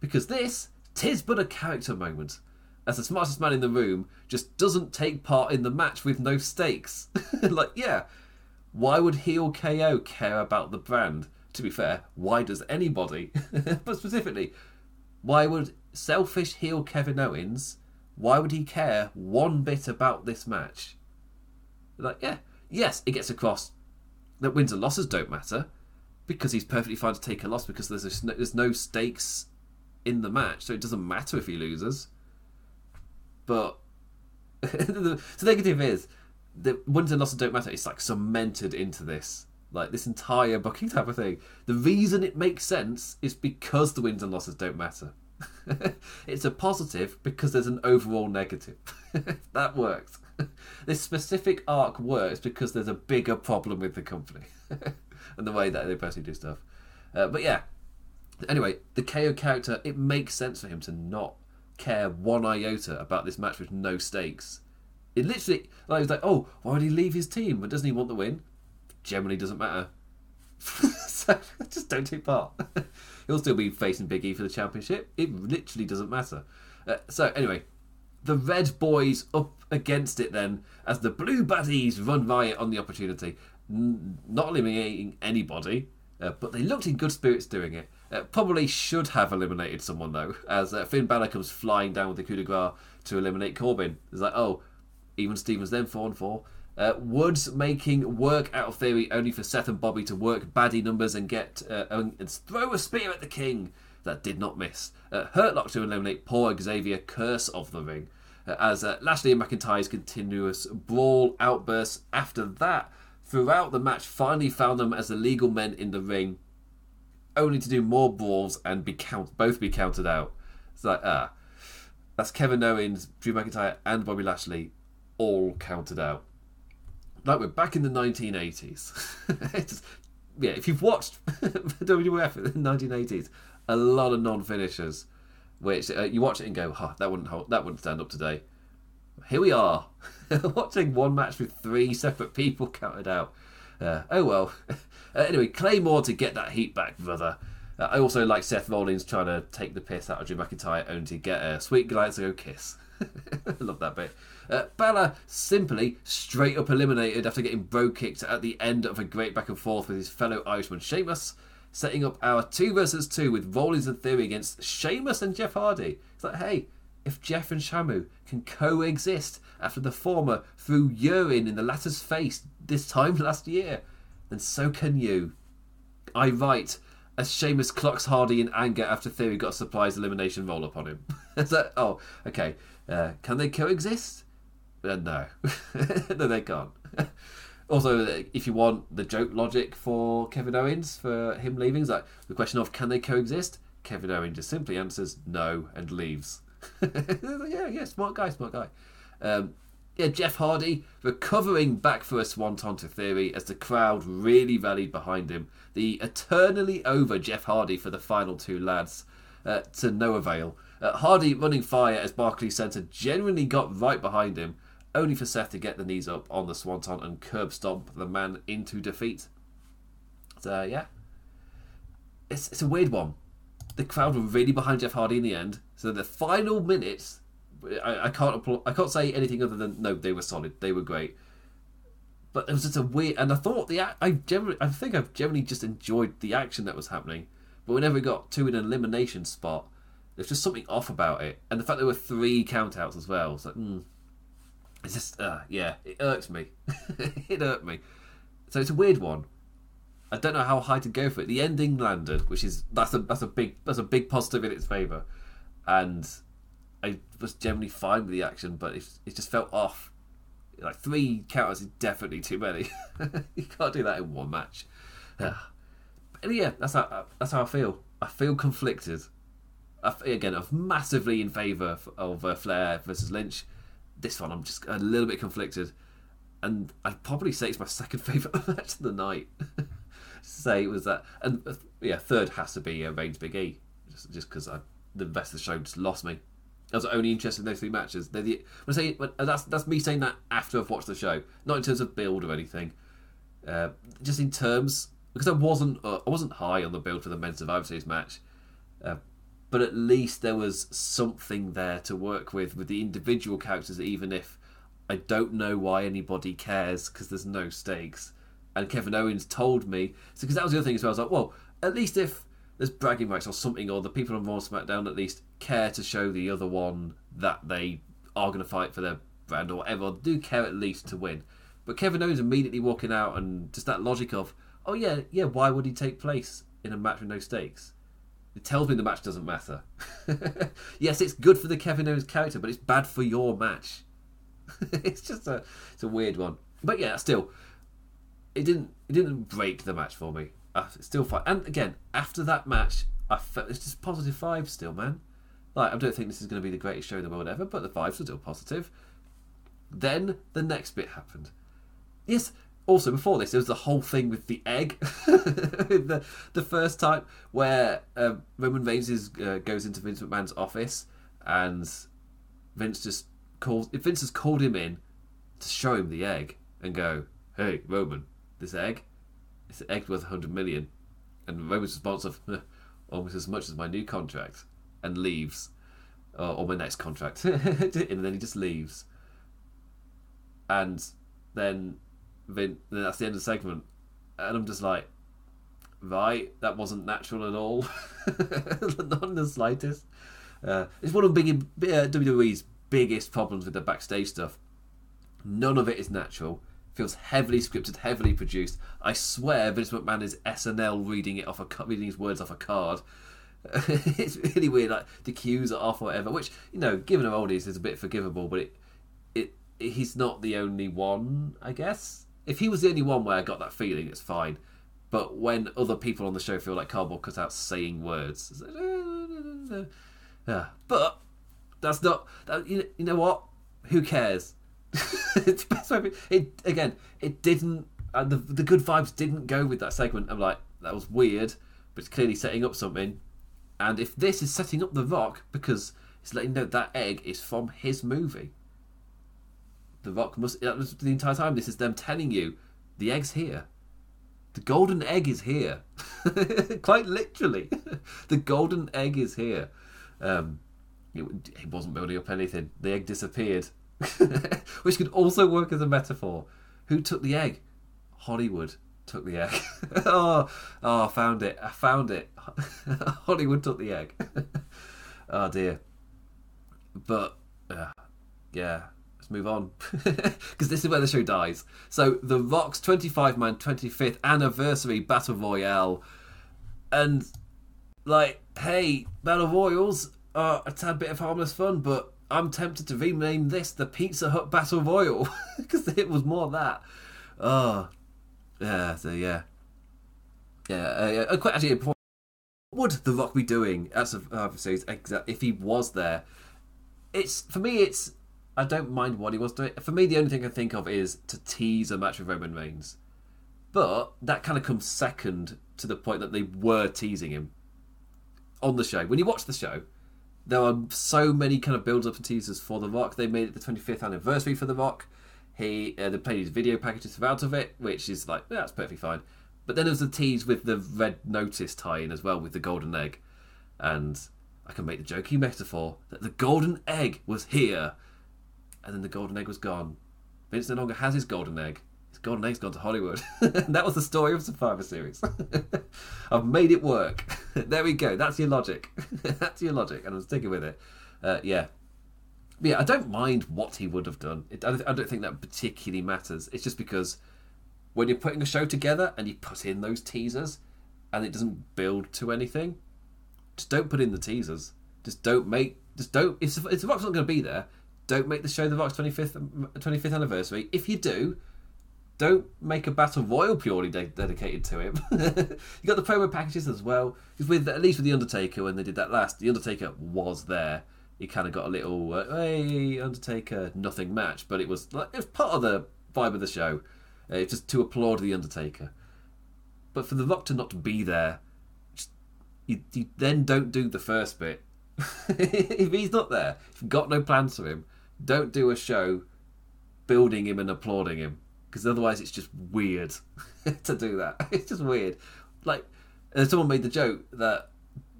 Because this, tis but a character moment. As the smartest man in the room just doesn't take part in the match with no stakes. *laughs* like, yeah, Why would heel KO care about the brand? To be fair, why does anybody? *laughs* but specifically, why would selfish heel Kevin Owens? Why would he care one bit about this match? Like, yeah, yes, it gets across that wins and losses don't matter because he's perfectly fine to take a loss because there's no, there's no stakes in the match, so it doesn't matter if he loses. But *laughs* the, the negative is that wins and losses don't matter. It's like cemented into this, like this entire booking type of thing. The reason it makes sense is because the wins and losses don't matter. *laughs* it's a positive because there's an overall negative. *laughs* that works. *laughs* this specific arc works because there's a bigger problem with the company and the way that they personally do stuff. Uh, but yeah, anyway, the KO character, it makes sense for him to not care one iota about this match with no stakes. It literally, like, was like, oh, why would he leave his team? But doesn't he want the win? Generally doesn't matter. *laughs* so just don't take part. *laughs* He'll still be facing Big E for the championship. It literally doesn't matter. Uh, so anyway, the Red Boys up against it then as the Blue Baddies run riot on the opportunity, N- not eliminating anybody, uh, but they looked in good spirits doing it. Uh, probably should have eliminated someone though, as uh, Finn Balor comes flying down with the coup de grace to eliminate Corbin. It's like, oh, even Stevens then four and four. Uh, Woods making work out of Theory only for Seth and Bobby to work baddie numbers and get uh, and throw a spear at the king. That did not miss. Uh, Hurtlock to eliminate poor Xavier Curse of the ring. Uh, as uh, Lashley and McIntyre's continuous brawl outbursts after that throughout the match finally found them as the legal men in the ring, only to do more brawls and be count both be counted out. It's like ah, that's Kevin Owens, Drew McIntyre, and Bobby Lashley all counted out. Like we're back in the 1980s. *laughs* yeah, if you've watched *laughs* WWF in the 1980s, a lot of non-finishers, which uh, you watch it and go, huh, that wouldn't hold, that wouldn't stand up today. Here we are, *laughs* watching one match with three separate people counted out. Uh, oh well. Uh, anyway, Claymore to get that heat back, brother. Uh, I also like Seth Rollins trying to take the piss out of Drew McIntyre only to get a sweet go kiss. I *laughs* love that bit. Uh, Balor simply straight up eliminated after getting Brogue kicked at the end of a great back and forth with his fellow Irishman Sheamus, setting up our two versus two with Rollins and Theory against Sheamus and Jeff Hardy. It's like, hey, if Jeff and Shamu can coexist after the former threw urine in the latter's face this time *laughs* last year, then so can you. I write as Sheamus clocks Hardy in anger after Theory got a surprise elimination roll up on him. *laughs* oh, okay. Uh, can they coexist? Uh, no. *laughs* no, they can't. *laughs* also, if you want the joke logic for Kevin Owens, for him leaving, like the question of can they coexist? Kevin Owens just simply answers no and leaves. *laughs* yeah, yeah, smart guy, smart guy. Um, yeah, Jeff Hardy recovering back for a swanton to Theory as the crowd really rallied behind him. The eternally over Jeff Hardy for the final two lads uh, to no avail. Uh, Hardy running fire as Barclays Centre genuinely got right behind him, only for Seth to get the knees up on the swanton and curb stomp the man into defeat. So yeah, it's it's a weird one. The crowd were really behind Jeff Hardy in the end, so the final minutes I, I can't I can't say anything other than no, they were solid. They were great. But it was just a weird, and I thought the I generally I think I've generally just enjoyed the action that was happening. But whenever it got to an elimination spot, there's just something off about it, and the fact there were three countouts as well. It's like, mm, it's just uh, yeah, it irks me. *laughs* it irked me. So it's a weird one. I don't know how high to go for it. The ending landed, which is that's a that's a big that's a big positive in its favour, and I was generally fine with the action, but it, it just felt off. Like three counters is definitely too many. *laughs* you can't do that in one match. *sighs* and yeah, that's how that's how I feel. I feel conflicted. Again, I'm massively in favour of uh, Flair versus Lynch. This one, I'm just a little bit conflicted, and I'd probably say it's my second *laughs* favourite match of the night. *laughs* say it was that, and uh, yeah, third has to be uh, Reigns Big E, just just because the rest of the show just lost me. I was only interested in those three matches. They're the, when I say that's that's me saying that after I've watched the show, not in terms of build or anything. Uh, just in terms because I wasn't uh, I wasn't high on the build for the men's Survivor Series match, uh, but at least there was something there to work with with the individual characters. Even if I don't know why anybody cares because there's no stakes, And Kevin Owens told me, because that was the other thing as well. I was like, well, at least if there's bragging rights or something, or the people on Raw SmackDown at least care to show the other one that they are going to fight for their brand or whatever, do care at least to win. But Kevin Owens immediately walking out and just that logic of, oh yeah, yeah, why would he take place in a match with no stakes? It tells me the match doesn't matter. *laughs* yes, it's good for the Kevin Owens character, but it's bad for your match. *laughs* it's just a it's a weird one. But yeah, still, it didn't it didn't break the match for me. Uh, it's still fine. And again, after that match, I felt it's just positive vibes still, man. Like I don't think this is going to be the greatest show in the world ever, but the vibes are still positive. Then the next bit happened. Yes, also before this, there was the whole thing with the egg. *laughs* the the first time where uh, Roman Reigns is, uh, goes into Vince McMahon's office and Vince just calls. Vince has called him in to show him the egg and go, "Hey, Roman, this egg, it's an egg worth hundred million. And Roman's response of almost as much as my new contract, and leaves, or, or my next contract, *laughs* and then he just leaves. And then Vin, then that's the end of the segment, and I'm just like, right, that wasn't natural at all, *laughs* not in the slightest. Uh, it's one of big, uh, WWE's biggest problems with the backstage stuff. None of it is natural. Feels heavily scripted, heavily produced. I swear Vince McMahon is SNL reading it off a reading his words off a card. *laughs* it's really weird. Like the cues are off or whatever, which you know, given how old he is, a bit forgivable. But it, it, he's not the only one, I guess. If he was the only one where I got that feeling, it's fine. But when other people on the show feel like cardboard cutouts saying words, like, uh, uh, uh, yeah. But that's not. That, you, you know what? Who cares? *laughs* it's best way. It again. It didn't. Uh, the the good vibes didn't go with that segment. I'm like, that was weird, but it's clearly setting up something. And if this is setting up the Rock because it's letting know that egg is from his movie, the Rock must. That was the entire time. This is them telling you the egg's here. The golden egg is here. *laughs* Quite literally, *laughs* the golden egg is here. Um, it, it wasn't building up anything. The egg disappeared, *laughs* which could also work as a metaphor. Who took the egg? Hollywood took the egg. oh, oh, I found it. I found it. Hollywood took the egg. oh dear. But uh, yeah, let's move on *laughs* because this is where the show dies. So the Rock's 25 man 25th anniversary battle royale, and like, hey, battle royals are a tad bit of harmless fun, but I'm tempted to rename this the Pizza Hut Battle Royal *laughs* because it was more that. Oh, yeah, so yeah, yeah. Uh, uh, quite actually, what would The Rock be doing at Survivor Series if he was there? It's for me. It's I don't mind what he was doing. For me, the only thing I think of is to tease a match with Roman Reigns, but that kind of comes second to the point that they were teasing him on the show. When you watch the show, there are so many kind of build up and teasers for The Rock. They made it the 25th anniversary for The Rock. He uh, they played his video packages out of it, which is like yeah, that's perfectly fine. But then there's the tease with the Red Notice tie-in as well with the golden egg, and I can make the jokey metaphor that the golden egg was here, and then the golden egg was gone. Vince no longer has his golden egg. His golden egg's gone to Hollywood. *laughs* that was the story of Survivor Series. *laughs* I've made it work. *laughs* there we go. That's your logic. That's your logic, and I'm sticking with it. Uh, yeah, yeah, I don't mind what he would have done. It, I, don't, I don't think that particularly matters. It's just because when you're putting a show together and you put in those teasers and it doesn't build to anything, just don't put in the teasers. Just don't make. Just don't. If, if Rock's not going to be there, don't make the show the Rock's 25th 25th anniversary. If you do, don't make a battle royal purely de- dedicated to him. *laughs* you got the promo packages as well. Because with at least with the Undertaker when they did that last, the Undertaker was there he kind of got a little uh, hey Undertaker nothing match, but it was like it was part of the vibe of the show. Uh, just to applaud the Undertaker, but for the Rock to not be there, just, you, you then don't do the first bit. *laughs* if he's not there, if you've got no plans for him, don't do a show building him and applauding him because otherwise it's just weird *laughs* to do that. *laughs* It's just weird. Like uh, someone made the joke that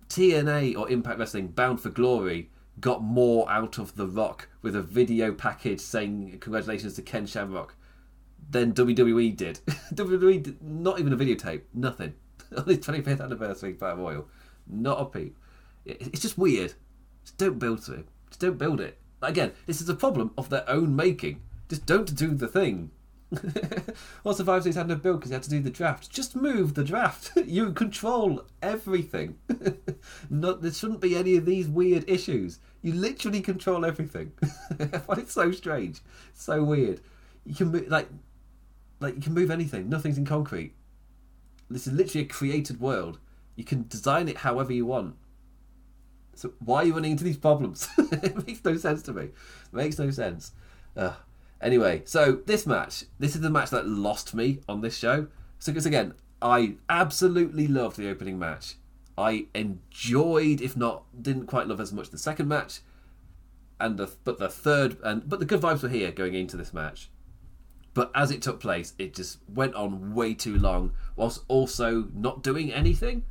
TNA or Impact Wrestling Bound for Glory got more out of The Rock with a video package saying congratulations to Ken Shamrock than WWE did. *laughs* WWE did not even a videotape, nothing. On his 25th anniversary Battle Royal, not a peep. It's just weird. Just don't build to it. Just don't build it. Again, this is a problem of their own making. Just don't do the thing. *laughs* well, Survivor Series had no build because he had to do the draft. Just move the draft. *laughs* you control everything. *laughs* Not, there shouldn't be any of these weird issues. You literally control everything. I find it so strange, so weird. You can move like, like you can move anything. Nothing's in concrete. This is literally a created world. You can design it however you want. So why are you running into these problems? *laughs* it makes no sense to me. It makes no sense. Uh, anyway, so this match, this is the match that lost me on this show. So because again, I absolutely loved the opening match. I enjoyed, if not, didn't quite love as much the second match, and the but the third and but the good vibes were here going into this match. But as it took place, it just went on way too long, whilst also not doing anything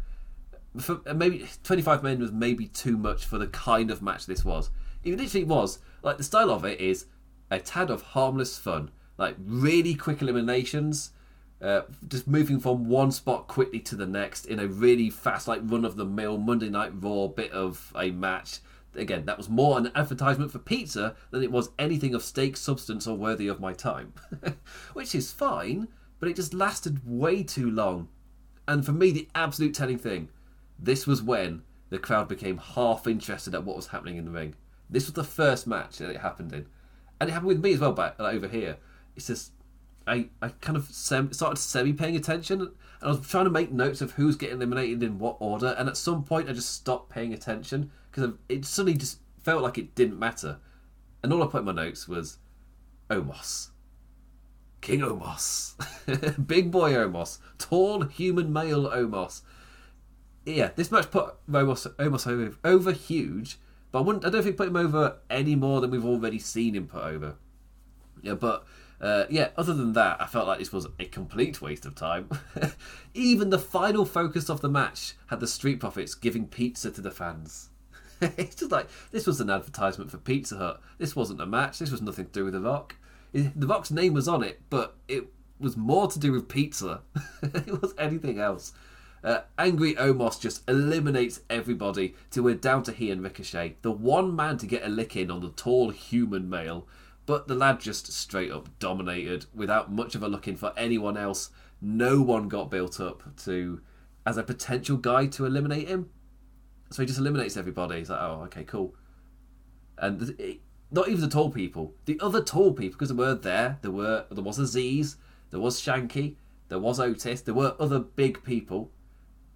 for maybe 25 men was maybe too much for the kind of match this was. It literally was like the style of it is a tad of harmless fun, like really quick eliminations, uh, just moving from one spot quickly to the next in a really fast, like run of the mill Monday Night Raw bit of a match. Again, that was more an advertisement for pizza than it was anything of stake substance or worthy of my time, *laughs* which is fine, but it just lasted way too long. And for me, the absolute telling thing this was when the crowd became half interested at what was happening in the ring. This was the first match that it happened in, and it happened with me as well. Back like, over here, it's just I I kind of sem- started semi paying attention, and I was trying to make notes of who's getting eliminated in what order. And at some point, I just stopped paying attention because it suddenly just felt like it didn't matter. And all I put in my notes was Omos. King Omos. *laughs* Big boy Omos. Tall human male Omos yeah, this match put Omos, Omos over, huge, but I wouldn't. I don't think put him over any more than we've already seen him put over. Yeah, but uh, yeah, other than that, I felt like this was a complete waste of time. *laughs* Even the final focus of the match had the Street Profits giving pizza to the fans. *laughs* it's just like this was an advertisement for Pizza Hut. This wasn't a match. This was nothing to do with The Rock. The Rock's name was on it, but it was more to do with pizza. *laughs* it was anything else. Uh, Angry Omos just eliminates everybody till we're down to he and Ricochet, the one man to get a lick in on the tall human male. But the lad just straight up dominated without much of a looking for anyone else. No one got built up to as a potential guy to eliminate him. So he just eliminates everybody. He's like, oh, okay, cool. And it, not even the tall people. The other tall people, because there were there, there were there was Azeez, there was Shanky, there was Otis, there were other big people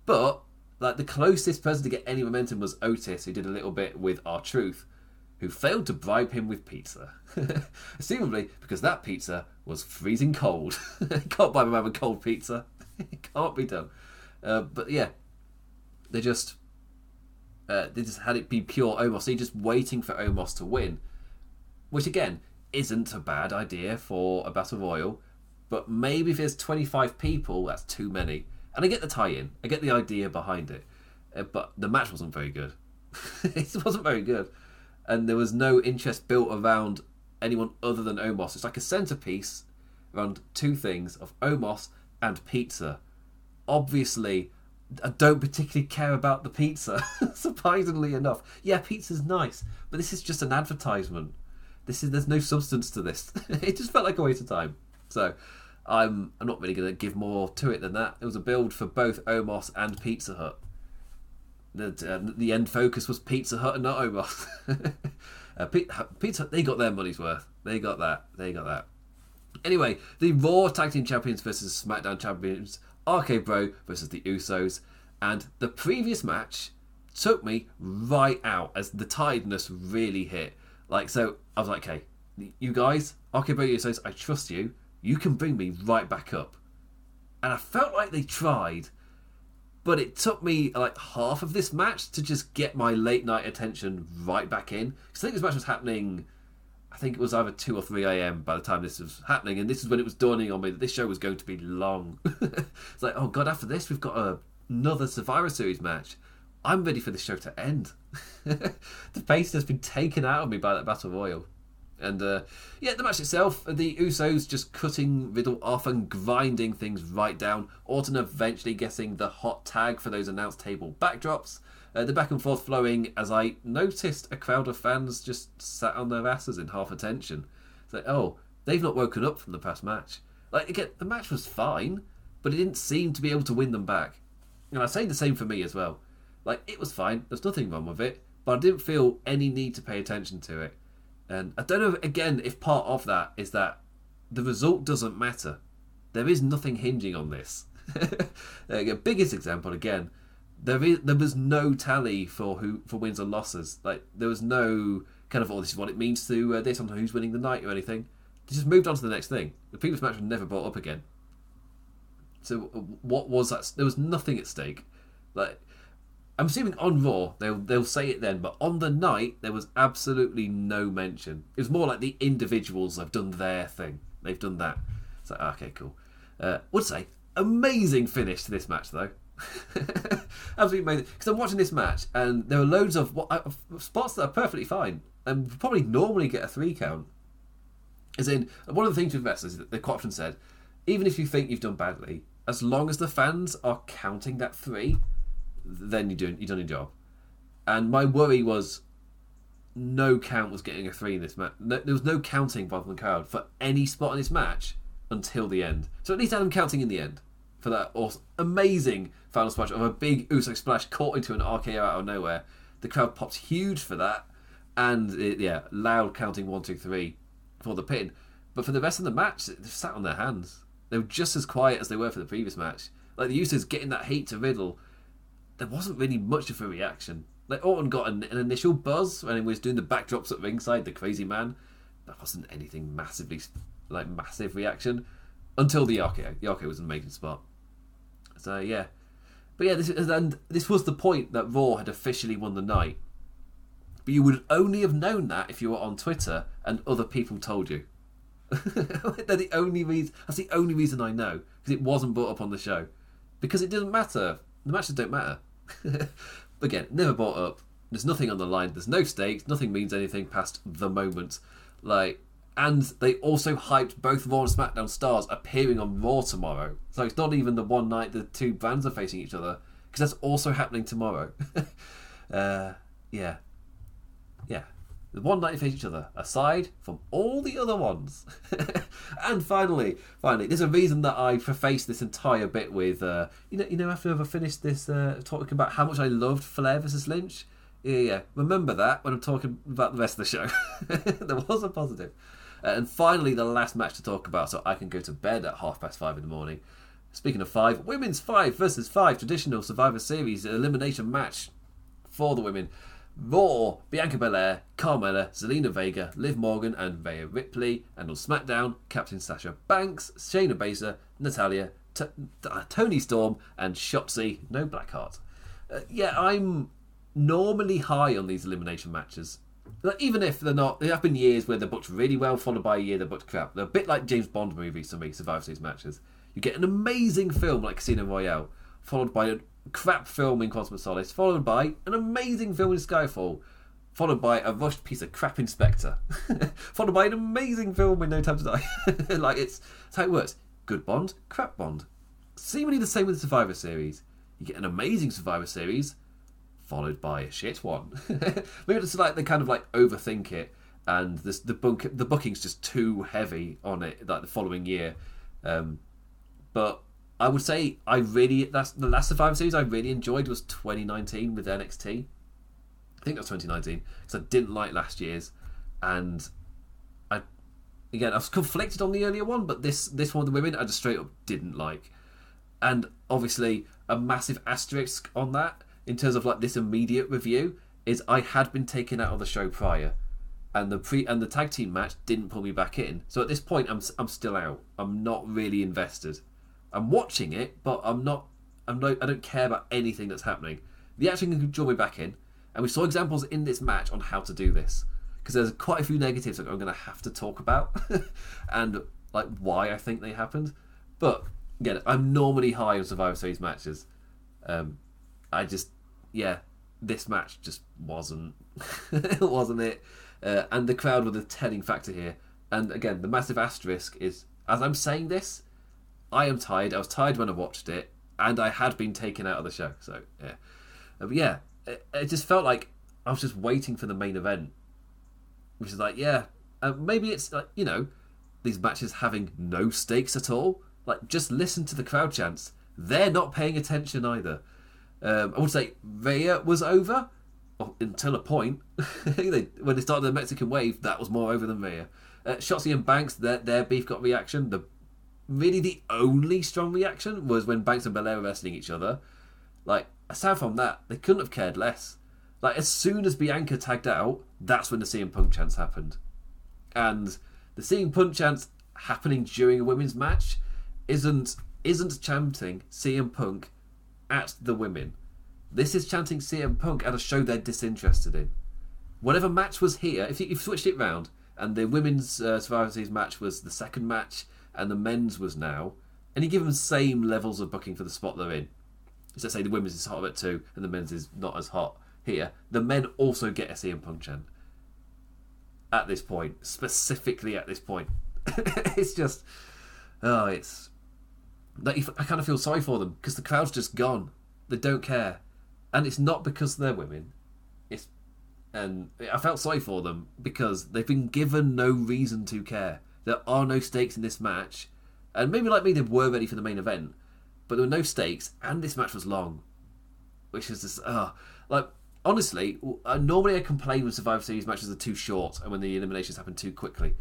but like the closest person to get any momentum was Otis, who did a little bit with R-Truth, who failed to bribe him with pizza. *laughs* Assumably because that pizza was freezing cold. *laughs* Can't buy a man with cold pizza. *laughs* it can't be done. Uh, but yeah, they just uh, they just had it be pure Omos. They're just waiting for Omos to win, which again isn't a bad idea for a battle royal. But maybe if there's 25 people, that's too many. And I get the tie-in, I get the idea behind it, uh, but the match wasn't very good. *laughs* it wasn't very good, and there was no interest built around anyone other than Omos. It's like a centerpiece around two things of Omos and pizza. Obviously, I don't particularly care about the pizza. *laughs* Surprisingly enough, yeah, pizza's nice, but this is just an advertisement. This is there's no substance to this. *laughs* it just felt like a waste of time. So I'm I'm not really going to give more to it than that. It was a build for both Omos and Pizza Hut. The, uh, the end focus was Pizza Hut and not Omos. *laughs* uh, Pizza Hut, they got their money's worth. They got that. They got that. Anyway, the Raw Tag Team Champions versus SmackDown Champions, RK Bro versus the Usos, and the previous match took me right out as the tiredness really hit. Like, so I was like, okay, you guys, RK Bro Usos, I trust you you can bring me right back up. And I felt like they tried, but it took me like half of this match to just get my late night attention right back in. Because I think this match was happening, I think it was either 2 or 3 a.m. by the time this was happening, and this is when it was dawning on me that this show was going to be long. *laughs* it's like, oh god, after this, we've got a, another Survivor Series match. I'm ready for this show to end. *laughs* the pace has been taken out of me by that Battle Royal. And uh, yeah, the match itself, the Usos just cutting Riddle off and grinding things right down. Orton eventually getting the hot tag for those announce table backdrops. Uh, the back and forth flowing as I noticed a crowd of fans just sat on their asses in half attention. It's like, oh, they've not woken up from the past match. Like, again, the match was fine, but it didn't seem to be able to win them back. And I say the same for me as well. Like, it was fine, there's nothing wrong with it, but I didn't feel any need to pay attention to it. And I don't know, again, if part of that is that the result doesn't matter. There is nothing hinging on this. *laughs* biggest example, again, there is there was no tally for who for wins or losses. Like there was no kind of oh this is what it means to uh, this on who's winning the night or anything. They just moved on to the next thing. The previous match was never brought up again. So uh, what was that? There was nothing at stake. Like I'm assuming on Raw they'll they'll say it then, but on the night there was absolutely no mention. It was more like the individuals have done their thing. They've done that. It's like okay, cool. Uh, would say amazing finish to this match though. *laughs* Absolutely amazing. Because I'm watching this match and there are loads of what, uh, spots that are perfectly fine and probably normally get a three count. As in, one of the things with wrestlers that they quite often said, even if you think you've done badly, as long as the fans are counting that three, then you're doing you've done your job. And my worry was no count was getting a three in this match. No, there was no counting by the crowd for any spot in this match until the end. So at least had them counting in the end for that awesome, amazing final splash of a big Uso splash caught into an RKO out of nowhere. The crowd popped huge for that, and it, yeah, loud counting one, two, three for the pin. But for the rest of the match, they sat on their hands. They were just as quiet as they were for the previous match. Like the Usos getting that heat to Riddle, there wasn't really much of a reaction. Like Orton got an, an initial buzz when he was doing the backdrops at ringside, the crazy man. That wasn't anything massively like massive reaction until the RKO. The RKO was an amazing spot. So yeah, but yeah, this and this was the point that Raw had officially won the night. But you would only have known that if you were on Twitter and other people told you. *laughs* They're the only reason. That's the only reason I know because it wasn't brought up on the show. Because it doesn't matter. The matches don't matter. *laughs* Again, never brought up. There's nothing on the line. There's no stakes. Nothing means anything past the moment. Like and they also hyped both Raw and SmackDown stars appearing on Raw tomorrow. So it's not even the one night the two brands are facing each other, because that's also happening tomorrow. *laughs* uh, yeah. Yeah. The one night they face each other, aside from all the other ones. *laughs* and finally, finally, there's a reason that I preface this entire bit with, uh, you know, you know, after I've finished this uh, talking about how much I loved Flair versus Lynch. Yeah, yeah. Remember that when I'm talking about the rest of the show. *laughs* there was a positive. Uh, and finally, the last match to talk about, so I can go to bed at half past five in the morning. Speaking of five, women's five versus five traditional Survivor Series elimination match for the women. Raw, Bianca Belair, Carmella, Zelina Vega, Liv Morgan, and Rhea Ripley. And on SmackDown, Captain Sasha Banks, Shayna Baszler, Natalya, T- uh, Toni Storm, and Shotzi. No Blackheart. Uh, yeah, I'm normally high on these elimination matches. Like, even if they're not, there have been years where they're booked really well, followed by a year they're booked crap. They're a bit like James Bond movies to me, Survivor Series matches. You get an amazing film like Casino Royale, followed by a crap film in Quantum of Solace, followed by an amazing film in Skyfall, followed by a rushed piece of crap in Spectre, *laughs* followed by an amazing film in No Time to Die. *laughs* like, it's, how it works. Good Bond, crap Bond. Seemingly the same with the Survivor Series. You get an amazing Survivor Series, followed by a shit one. *laughs* Maybe it's like they kind of like overthink it, and this, the book the booking's just too heavy on it. Like the following year, um, but I would say I really that's the last Survivor Series I really enjoyed was 2019 with NXT. I think that was 2019 because I didn't like last year's, and I again I was conflicted on the earlier one, but this this one with the women I just straight up didn't like, and obviously a massive asterisk on that in terms of like this immediate review is I had been taken out of the show prior, and the pre and the tag team match didn't pull me back in. So at this point, I'm I'm still out. I'm not really invested. I'm watching it, but I'm not. I'm no. I don't care about anything that's happening. The action can draw me back in, and we saw examples in this match on how to do this because there's quite a few negatives that I'm going to have to talk about, *laughs* and like why I think they happened. But again, I'm normally high on Survivor Series matches. Um, I just yeah, this match just wasn't it *laughs* wasn't it. Uh, and the crowd were the telling factor here. And again, the massive asterisk is as I'm saying this, I am tired. I was tired when I watched it, and I had been taken out of the show. So yeah, uh, but yeah, it, it just felt like I was just waiting for the main event, which is like yeah, uh, maybe it's like you know these matches having no stakes at all. Like just listen to the crowd chants. They're not paying attention either. Um, I would say Rhea was over until a point. *laughs* when they started the Mexican wave, that was more over than Rhea. Uh, Shotzi and Banks, their, their beef got reaction. The really the only strong reaction was when Banks and Belair were wrestling each other. Like aside from that, they couldn't have cared less. Like as soon as Bianca tagged out, that's when the CM Punk chance happened, and the CM Punk chance happening during a women's match isn't isn't chanting CM Punk at the women. This is chanting CM Punk at a show they're disinterested in. Whatever match was here, if you, have switched it round, and the women's uh, Survivor Series match was the second match, and the men's was now, and you give them the same levels of booking for the spot they're in. So say the women's is hot at two, and the men's is not as hot here. The men also get a CM Punk chant at this point, specifically at this point. *laughs* it's just, oh, it's like I kind of feel sorry for them because the crowd's just gone. They don't care, and it's not because they're women. It's and I felt sorry for them because they've been given no reason to care. There are no stakes in this match, and maybe like me, they were ready for the main event, but there were no stakes, and this match was long, which is just uh, like honestly, uh, normally I complain when Survivor Series matches are too short and when the eliminations happen too quickly.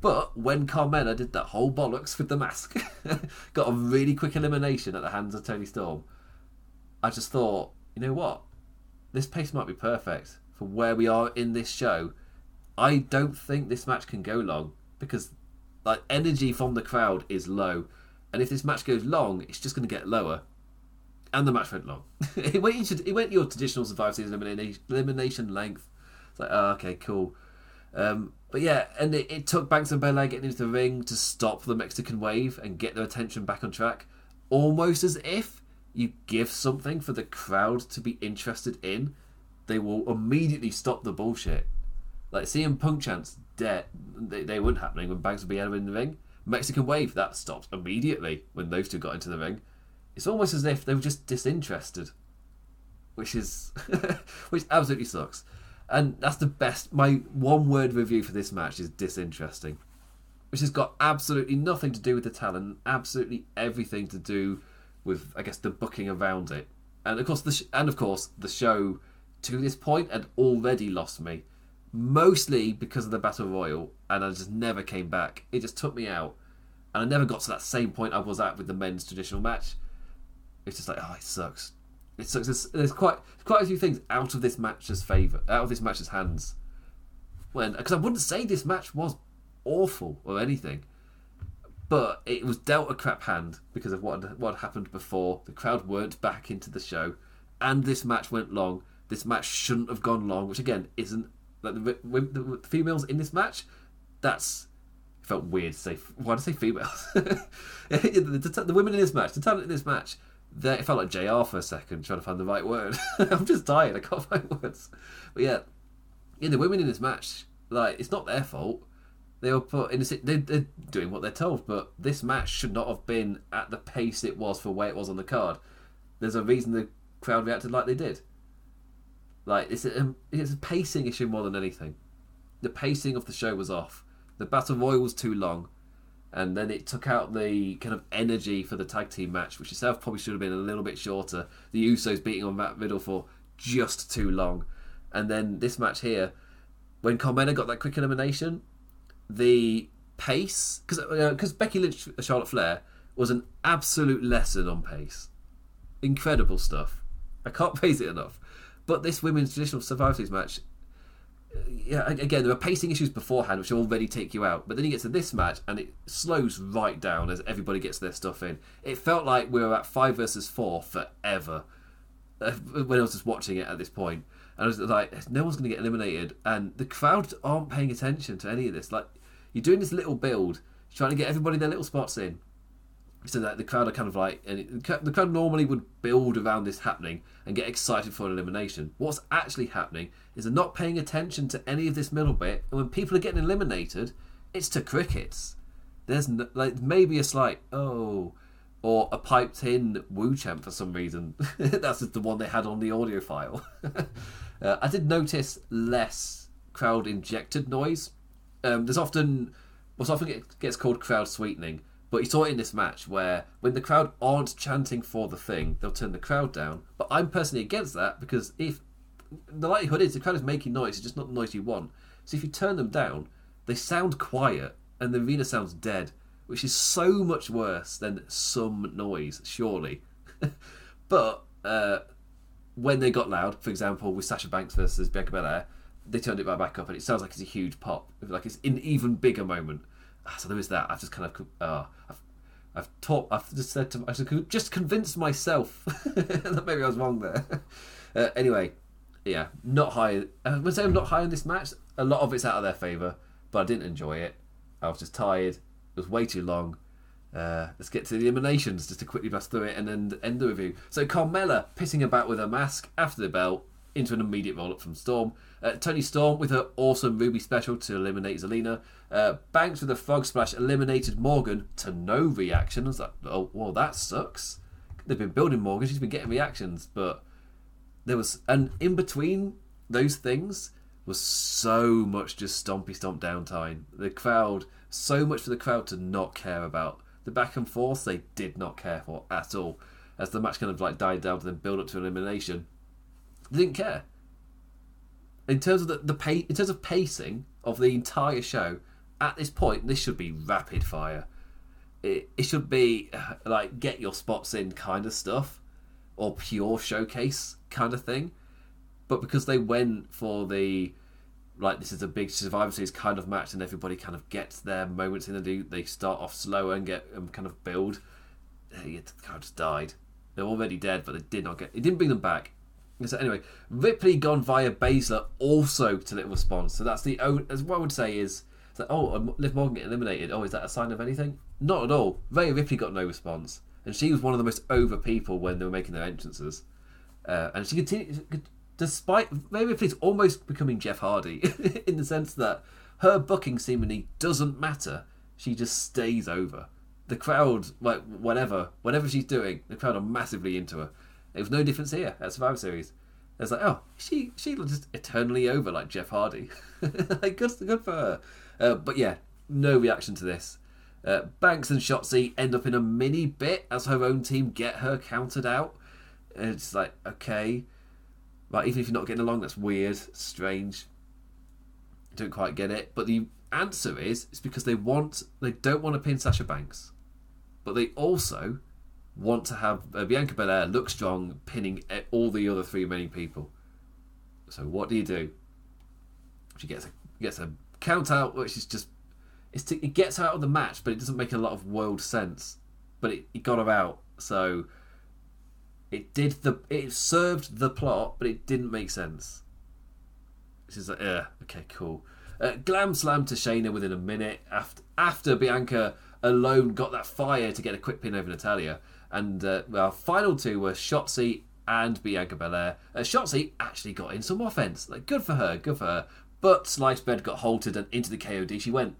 But when Carmella did that whole bollocks with the mask, *laughs* got a really quick elimination at the hands of Toni Storm, I just thought, you know what? This pace might be perfect for where we are in this show. I don't think this match can go long because like energy from the crowd is low, and if this match goes long, it's just going to get lower. And the match went long. *laughs* it went it went your traditional Survivor Series elimination, elimination length. It's like, oh, okay, cool. Um, but yeah, and it, it took Banks and Belair getting into the ring to stop the Mexican wave and get their attention back on track, almost as if you give something for the crowd to be interested in, they will immediately stop the bullshit. Like CM Punk chants, dead, they, they weren't happening when Banks and Belair were in the ring. Mexican wave, that stopped immediately when those two got into the ring. It's almost as if they were just disinterested, which is *laughs* which absolutely sucks and that's the best. My one word review for this match is disinteresting, which has got absolutely nothing to do with the talent, absolutely everything to do with, I guess, the booking around it, and of course the sh- and of course the show to this point had already lost me, mostly because of the battle royal, and I just never came back. It just took me out, and I never got to that same point I was at with the men's traditional match. It's just like, oh, it sucks. It sucks. There's, there's quite quite a few things out of this match's favour, out of this match's hands. When because I wouldn't say this match was awful or anything, but it was dealt a crap hand because of what what happened before. The crowd weren't back into the show, and this match went long. This match shouldn't have gone long, which again isn't like the, the, the females in this match. That's felt weird to say. Why did I say females? *laughs* the, the, women in this match, the talent in this match, it felt like JR for a second, trying to find the right word. *laughs* I'm just tired. I can't find words. But yeah, yeah, the women in this match, like, it's not their fault. They were put in a, they, they're doing what they're told, but this match should not have been at the pace it was for where it was on the card. There's a reason the crowd reacted like they did. Like it's a, it's a pacing issue more than anything. The pacing of the show was off. The battle royal was too long and then it took out the kind of energy for the tag team match, which itself probably should have been a little bit shorter. The Usos beating on Matt Riddle for just too long, and then this match here, when Carmella got that quick elimination, the pace because because uh, Becky Lynch Charlotte Flair was an absolute lesson on pace, incredible stuff. I can't *laughs* praise it enough. But this women's traditional Survivor Series match yeah, again, there are pacing issues beforehand which already take you out, but then you get to this match and it slows right down as everybody gets their stuff in. It felt like we were at five versus four forever uh, when I was just watching it at this point. And I was like, no one's going to get eliminated, and the crowd aren't paying attention to any of this. Like, you're doing this little build, trying to get everybody their little spots in, so that the crowd are kind of like and it, the crowd normally would build around this happening and get excited for an elimination. What's actually happening is they're not paying attention to any of this middle bit, and when people are getting eliminated, it's to crickets. There's no, like maybe a slight oh, or a piped in woo chant for some reason. *laughs* That's the one they had on the audio file. *laughs* uh, I did notice less crowd injected noise. Um, there's often what's often gets called crowd sweetening but you saw it in this match where when the crowd aren't chanting for the thing, they'll turn the crowd down. But I'm personally against that because if the likelihood is the crowd is making noise, it's just not the noise you want. So if you turn them down, they sound quiet and the arena sounds dead, which is so much worse than some noise, surely. *laughs* but uh, when they got loud, for example, with Sasha Banks versus Bianca Belair, they turned it right back up and it sounds like it's a huge pop, like it's an even bigger moment. Ah, so there is that. I've just kind of, uh, I've, I've taught, I've just said to, I've just convinced myself *laughs* that maybe I was wrong there. *laughs* Uh, anyway, yeah, not high. I would say I'm not high on this match. A lot of it's out of their favour, but I didn't enjoy it. I was just tired. It was way too long. Uh, let's get to the eliminations just to quickly pass through it and then end the review. So Carmella pissing about with her mask after the belt into an immediate roll up from Storm. Uh, Toni Storm with her awesome Ruby special to eliminate Zelina. Uh, Banks with a frog splash eliminated Morgan to no reaction. I was like, oh, well, that sucks. They've been building Morgan, she's been getting reactions, but there was. And in between those things was so much just stompy stomp downtime. The crowd, so much for the crowd to not care about. The back and forth they did not care for at all. As the match kind of like died down to then build up to elimination. They didn't care. In terms of the, the pay, in terms of pacing of the entire show, at this point, this should be rapid fire. It, it should be like get your spots in kind of stuff, or pure showcase kind of thing. But because they went for the like this is a big Survivor Series kind of match, and everybody kind of gets their moments in the do. They start off slower and get um, kind of build. The crowd just died. They're already dead, but they did not get. It didn't bring them back. So anyway, Ripley gone via Baszler also to little response. So that's the as what I would say is that oh Liv Morgan get eliminated. Oh, is that a sign of anything? Not at all. Rhea Ripley got no response, and she was one of the most over people when they were making their entrances. Uh, and she continued, despite Rhea Ripley's almost becoming Jeff Hardy *laughs* in the sense that her booking seemingly doesn't matter. She just stays over. The crowd, like whatever, whatever she's doing, the crowd are massively into her. It was no difference here at Survivor Series. It's like, oh, she she just eternally over like Jeff Hardy. *laughs* like good, good for her. Uh, but yeah, no reaction to this. Uh, Banks and Shotzi end up in a mini bit as her own team get her counted out. And it's like, okay, right, even if you're not getting along, that's weird, strange. Don't quite get it. But the answer is, it's because they want, they don't want to pin Sasha Banks, but they also want to have uh, Bianca Belair look strong, pinning all the other three remaining people. So what do you do? She gets a gets a count out, which is just to, it gets her out of the match, but it doesn't make a lot of world sense. But it, it got her out, so it did the it served the plot, but it didn't make sense. She's like, yeah, okay, cool. Uh, glam slam to Shayna within a minute after after Bianca alone got that fire to get a quick pin over Natalya. And uh, our final two were Shotzi and Bianca Belair. Uh, Shotzi actually got in some offense. Like, good for her, good for her. But Sliced Bread got halted and into the KOD she went.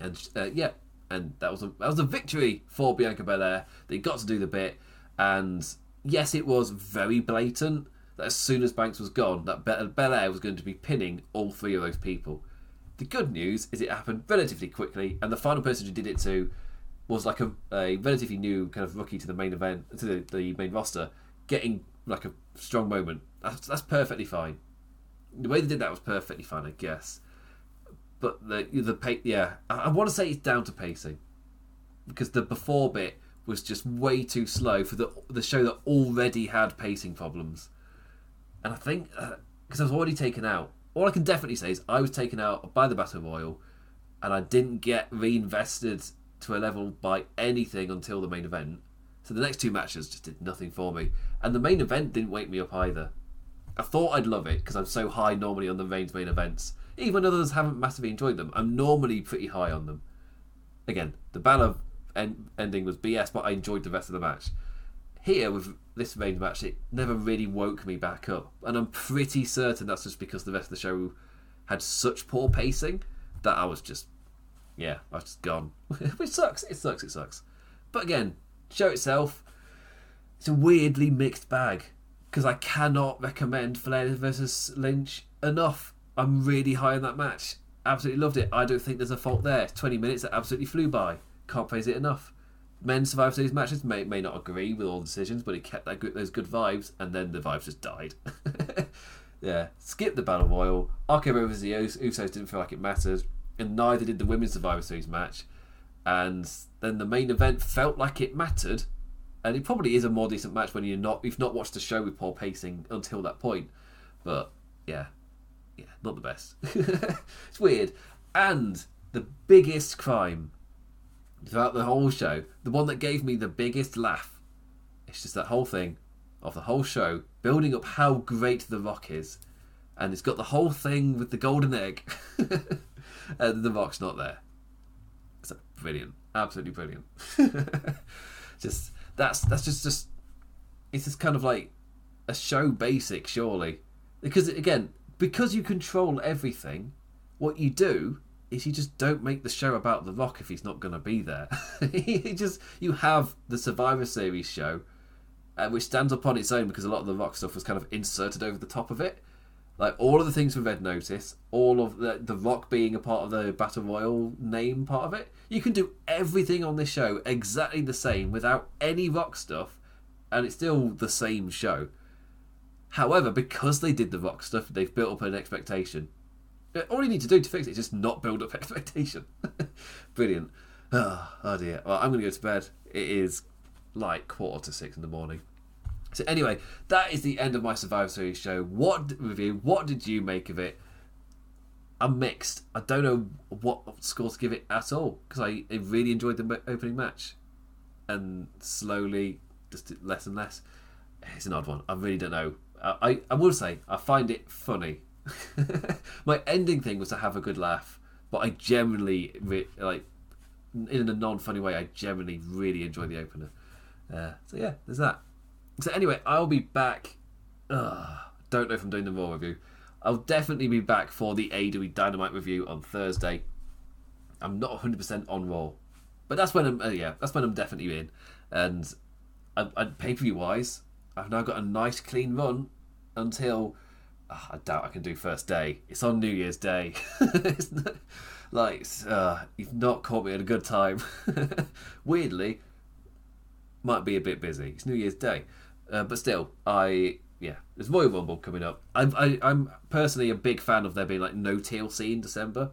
And uh, yeah, and that was a that was a victory for Bianca Belair. They got to do the bit, and yes, it was very blatant that as soon as Banks was gone, that Belair was going to be pinning all three of those people. The good news is it happened relatively quickly, and the final person who did it to was like a, a relatively new kind of rookie to the main event, to the, the main roster, getting like a strong moment. That's, that's perfectly fine. The way they did that was perfectly fine, I guess. But the the pace, yeah, I, I want to say it's down to pacing because the before bit was just way too slow for the the show that already had pacing problems. And I think because uh, I was already taken out, all I can definitely say is I was taken out by the battle royal, and I didn't get reinvested to a level by anything until the main event. So the next two matches just did nothing for me. And the main event didn't wake me up either. I thought I'd love it because I'm so high normally on the Reigns main events. Even others haven't massively enjoyed them, I'm normally pretty high on them. Again, the Balor en- ending was BS, but I enjoyed the rest of the match. Here with this Reigns match, it never really woke me back up, and I'm pretty certain that's just because the rest of the show had such poor pacing that I was just, yeah, I've just gone. *laughs* Which sucks. It sucks. It sucks. But again, show itself, it's a weirdly mixed bag because I cannot recommend Flair versus Lynch enough. I'm really high on that match. Absolutely loved it. I don't think there's a fault there. 20 minutes that absolutely flew by. Can't praise it enough. Men Survivor Series matches may, may not agree with all the decisions, but it kept that good, those good vibes, and then the vibes just died. *laughs* yeah, skip the Battle Royal. RK versus the Usos didn't feel like it mattered, and neither did the Women's Survivor Series match. And then the main event felt like it mattered, and it probably is a more decent match when you're not you've not watched the show with poor pacing until that point. But yeah, yeah, not the best. *laughs* it's weird. And the biggest crime throughout the whole show, the one that gave me the biggest laugh, it's just that whole thing of the whole show building up how great The Rock is. And it's got the whole thing with the golden egg. *laughs* and The Rock's not there. It's brilliant. Absolutely brilliant. *laughs* just that's that's just just it's just kind of like a show basic, surely. Because again, because you control everything, what you do is you just don't make the show about The Rock if he's not going to be there. *laughs* you just you have the Survivor Series show, uh, which stands up on its own because a lot of The Rock stuff was kind of inserted over the top of it. Like all of the things with Red Notice, all of the the Rock being a part of the Battle Royal name part of it. You can do everything on this show exactly the same without any Rock stuff, and it's still the same show. However, because they did the Rock stuff, they've built up an expectation. Uh, all you need to do to fix it is just not build up *laughs* expectation. *laughs* Brilliant. Oh, *sighs* oh dear. Well, I'm going to go to bed. It is like quarter to six in the morning. So anyway, that is the end of my Survivor Series show. What review? What did you make of it? I'm mixed. I don't know what score to give it at all because I, I really enjoyed the opening match, and slowly just less and less. It's an odd one. I really don't know. I, I, I will say I find it funny. *laughs* My ending thing was to have a good laugh, but I generally re- like in a non-funny way. I generally really enjoy the opener. Uh, so yeah, there's that. So anyway, I'll be back. Uh, don't know if I'm doing the Raw review. I'll definitely be back for the AEW Dynamite review on Thursday. I'm not 100% on Raw, but that's when I'm. Uh, yeah, that's when I'm definitely in. And pay per view wise, I've now got a nice clean run until oh, I doubt I can do first day. It's on New Year's Day. *laughs* not, like uh, you've not caught me at a good time. *laughs* Weirdly, might be a bit busy. It's New Year's Day, uh, but still, I yeah, there's Royal Rumble coming up. I'm I, am i am personally a big fan of there being like no TLC in December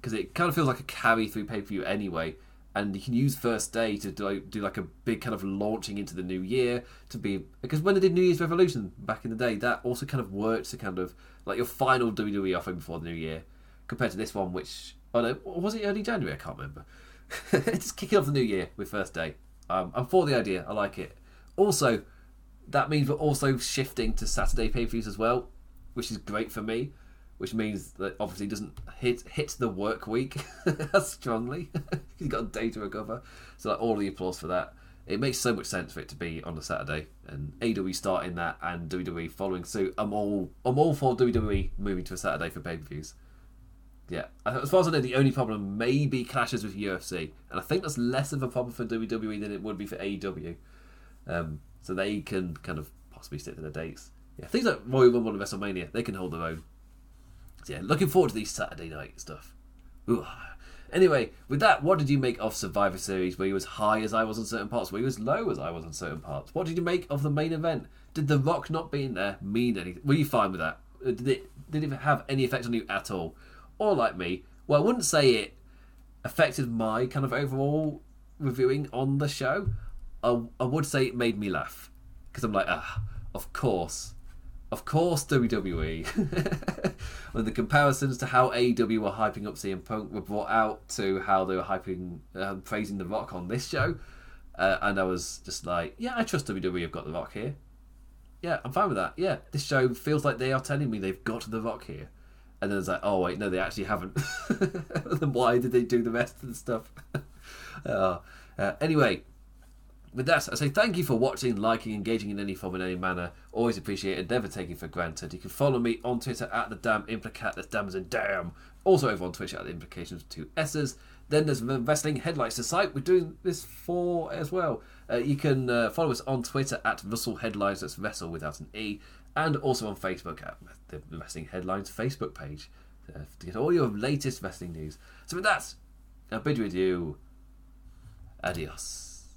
because it kind of feels like a carry through pay per view anyway and you can use first day to do, do like a big kind of launching into the new year to be because when they did New Year's Revolution back in the day, that also kind of worked to kind of like your final WWE offering before the new year, compared to this one, which oh no, was it early January? I can't remember. *laughs* Just kicking off the new year with first day. Um, I'm for the idea. I like it. Also, that means we're also shifting to Saturday pay per views as well, which is great for me which means that obviously doesn't hit hit the work week *laughs* as strongly. *laughs* He's got a day to recover, so like, all the applause for that. It makes so much sense for it to be on a Saturday, and AW starting that and WWE following suit. I'm all I'm all for WWE moving to a Saturday for pay per views. Yeah, as far as I know, the only problem may be clashes with UFC, and I think that's less of a problem for WWE than it would be for AEW. Um, so they can kind of possibly stick to their dates. Yeah, things like Royal Rumble and WrestleMania, they can hold their own yeah, looking forward to these Saturday night stuff. Ooh. Anyway, with that, what did you make of Survivor Series? Were you as high as I was on certain parts? Were you as low as I was on certain parts? What did you make of the main event? Did The Rock not being there mean anything? Were you fine with that? Uh, did it did it have any effect on you at all? Or like me, well, I wouldn't say it affected my kind of overall reviewing on the show. I, I would say it made me laugh because I'm like, ah, of course of course, WWE. *laughs* when the comparisons to how AEW were hyping up CM Punk were brought out to how they were hyping, uh, praising The Rock on this show, uh, and I was just like, yeah, I trust WWE have got The Rock here. Yeah, I'm fine with that. Yeah, this show feels like they are telling me they've got The Rock here. And then it's like, oh wait, no, they actually haven't. *laughs* then why did they do the rest of the stuff? *laughs* uh, Uh, anyway, with that, I say thank you for watching, liking, engaging in any form in any manner. Always appreciated, never taken for granted. You can follow me on Twitter at the damn implicat. That's damn and damn. Also over on Twitch at the implications with two S's. Then there's the Wrestling Headlines, the site we're doing this for as well. Uh, you can uh, follow us on Twitter at Wrestle Headlines, that's Wrestle without an E, and also on Facebook at the Wrestling Headlines Facebook page uh, to get all your latest wrestling news. So with that, I bid you adieu. Adios.